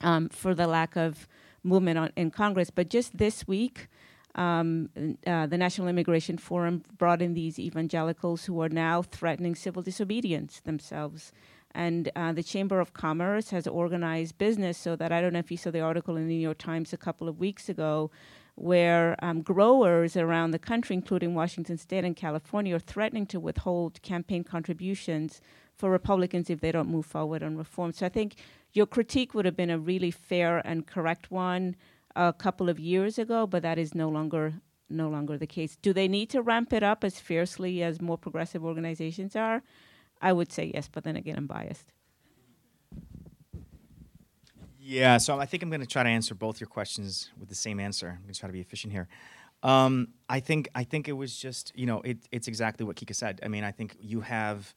um, for the lack of movement on, in Congress. But just this week, um, uh, the National Immigration Forum brought in these evangelicals who are now threatening civil disobedience themselves. And uh, the Chamber of Commerce has organized business so that I don't know if you saw the article in the New York Times a couple of weeks ago where um, growers around the country, including Washington State and California, are threatening to withhold campaign contributions for Republicans if they don't move forward on reform. So I think your critique would have been a really fair and correct one a couple of years ago, but that is no longer no longer the case. Do they need to ramp it up as fiercely as more progressive organizations are? I would say yes, but then again, I'm biased. Yeah, so I think I'm going to try to answer both your questions with the same answer. I'm going to try to be efficient here. Um, I think I think it was just you know it, it's exactly what Kica said. I mean I think you have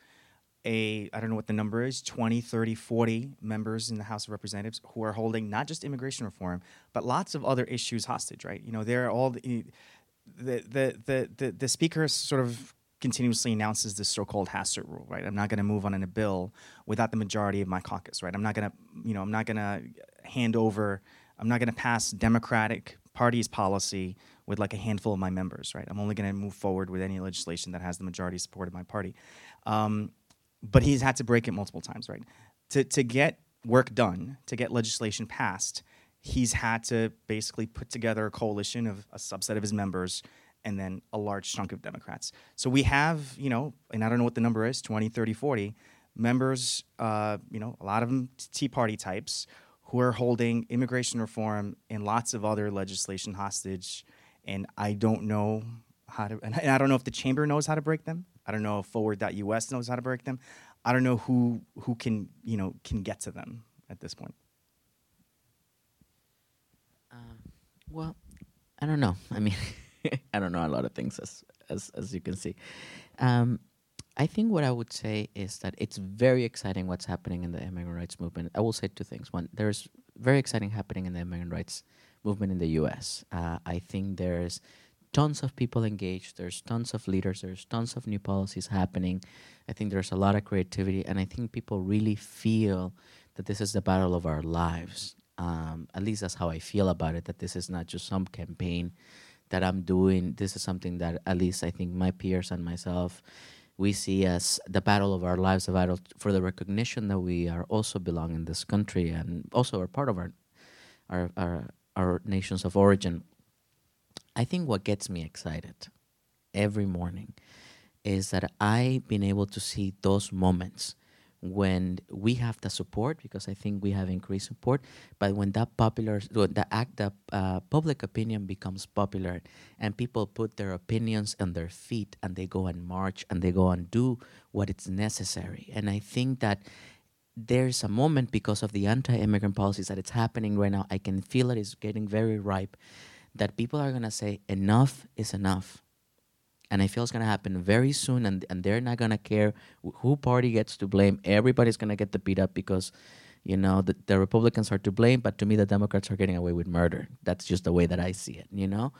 a I don't know what the number is 20, 30, 40 members in the House of Representatives who are holding not just immigration reform but lots of other issues hostage. Right? You know they're all the the the the, the, the speaker sort of continuously announces this so-called Hastert rule, right? I'm not going to move on in a bill without the majority of my caucus, right? I'm not going to, you know, I'm not going to hand over, I'm not going to pass Democratic Party's policy with like a handful of my members, right? I'm only going to move forward with any legislation that has the majority support of my party. Um, but he's had to break it multiple times, right? To to get work done, to get legislation passed, he's had to basically put together a coalition of a subset of his members and then a large chunk of Democrats. So we have, you know, and I don't know what the number is 20, 30, 40 members, uh, you know, a lot of them Tea Party types who are holding immigration reform and lots of other legislation hostage. And I don't know how to, and I don't know if the chamber knows how to break them. I don't know if forward.us knows how to break them. I don't know who who can, you know, can get to them at this point. Uh, well, I don't know. I mean, I don't know a lot of things as as as you can see. Um, I think what I would say is that it's very exciting what's happening in the immigrant rights movement. I will say two things. One, there's very exciting happening in the immigrant rights movement in the U.S. Uh, I think there's tons of people engaged. There's tons of leaders. There's tons of new policies happening. I think there's a lot of creativity, and I think people really feel that this is the battle of our lives. Um, at least that's how I feel about it. That this is not just some campaign that I'm doing. This is something that at least I think my peers and myself we see as the battle of our lives, a battle for the recognition that we are also belong in this country and also are part of our our our, our nations of origin. I think what gets me excited every morning is that I've been able to see those moments when we have the support because I think we have increased support. But when that popular, when the act, the uh, public opinion becomes popular, and people put their opinions on their feet, and they go and march, and they go and do what it's necessary. And I think that there's a moment because of the anti-immigrant policies that it's happening right now. I can feel it is getting very ripe. That people are gonna say enough is enough and I feel it's to happen very soon, and, and they're not to care who party gets to blame. Everybody's to get the beat up because, you know, the, the Republicans are to blame, but to me, the Democrats are getting away with murder. That's just the way that I see it, you know?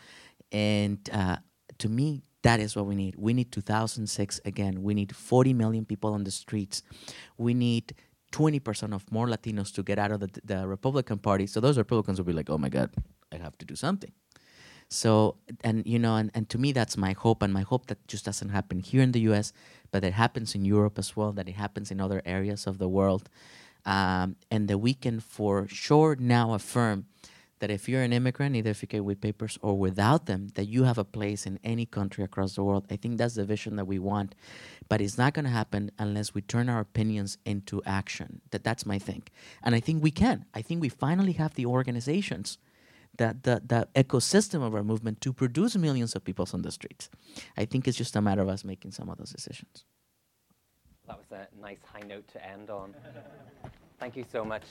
And uh, to me, that is what we need. We need 2006 again. We need 40 million people on the streets. We need 20% of more Latinos to get out of the, the Republican Party. So those Republicans will be like, oh my God, I have to do something. So, and you know, and, and to me, that's my hope, and my hope that just doesn't happen here in the U.S., but it happens in Europe as well, that it happens in other areas of the world, um, and that we can for sure now affirm that if you're an immigrant, either if you came with papers or without them, that you have a place in any country across the world. I think that's the vision that we want, but it's not going to happen unless we turn our opinions into action. That that's my thing, and I think we can. I think we finally have the organizations that the, ecosystem of our movement to produce millions of people on the streets. I think it's just a matter of us making some of those decisions. That was a nice high note to end on. Thank you so much.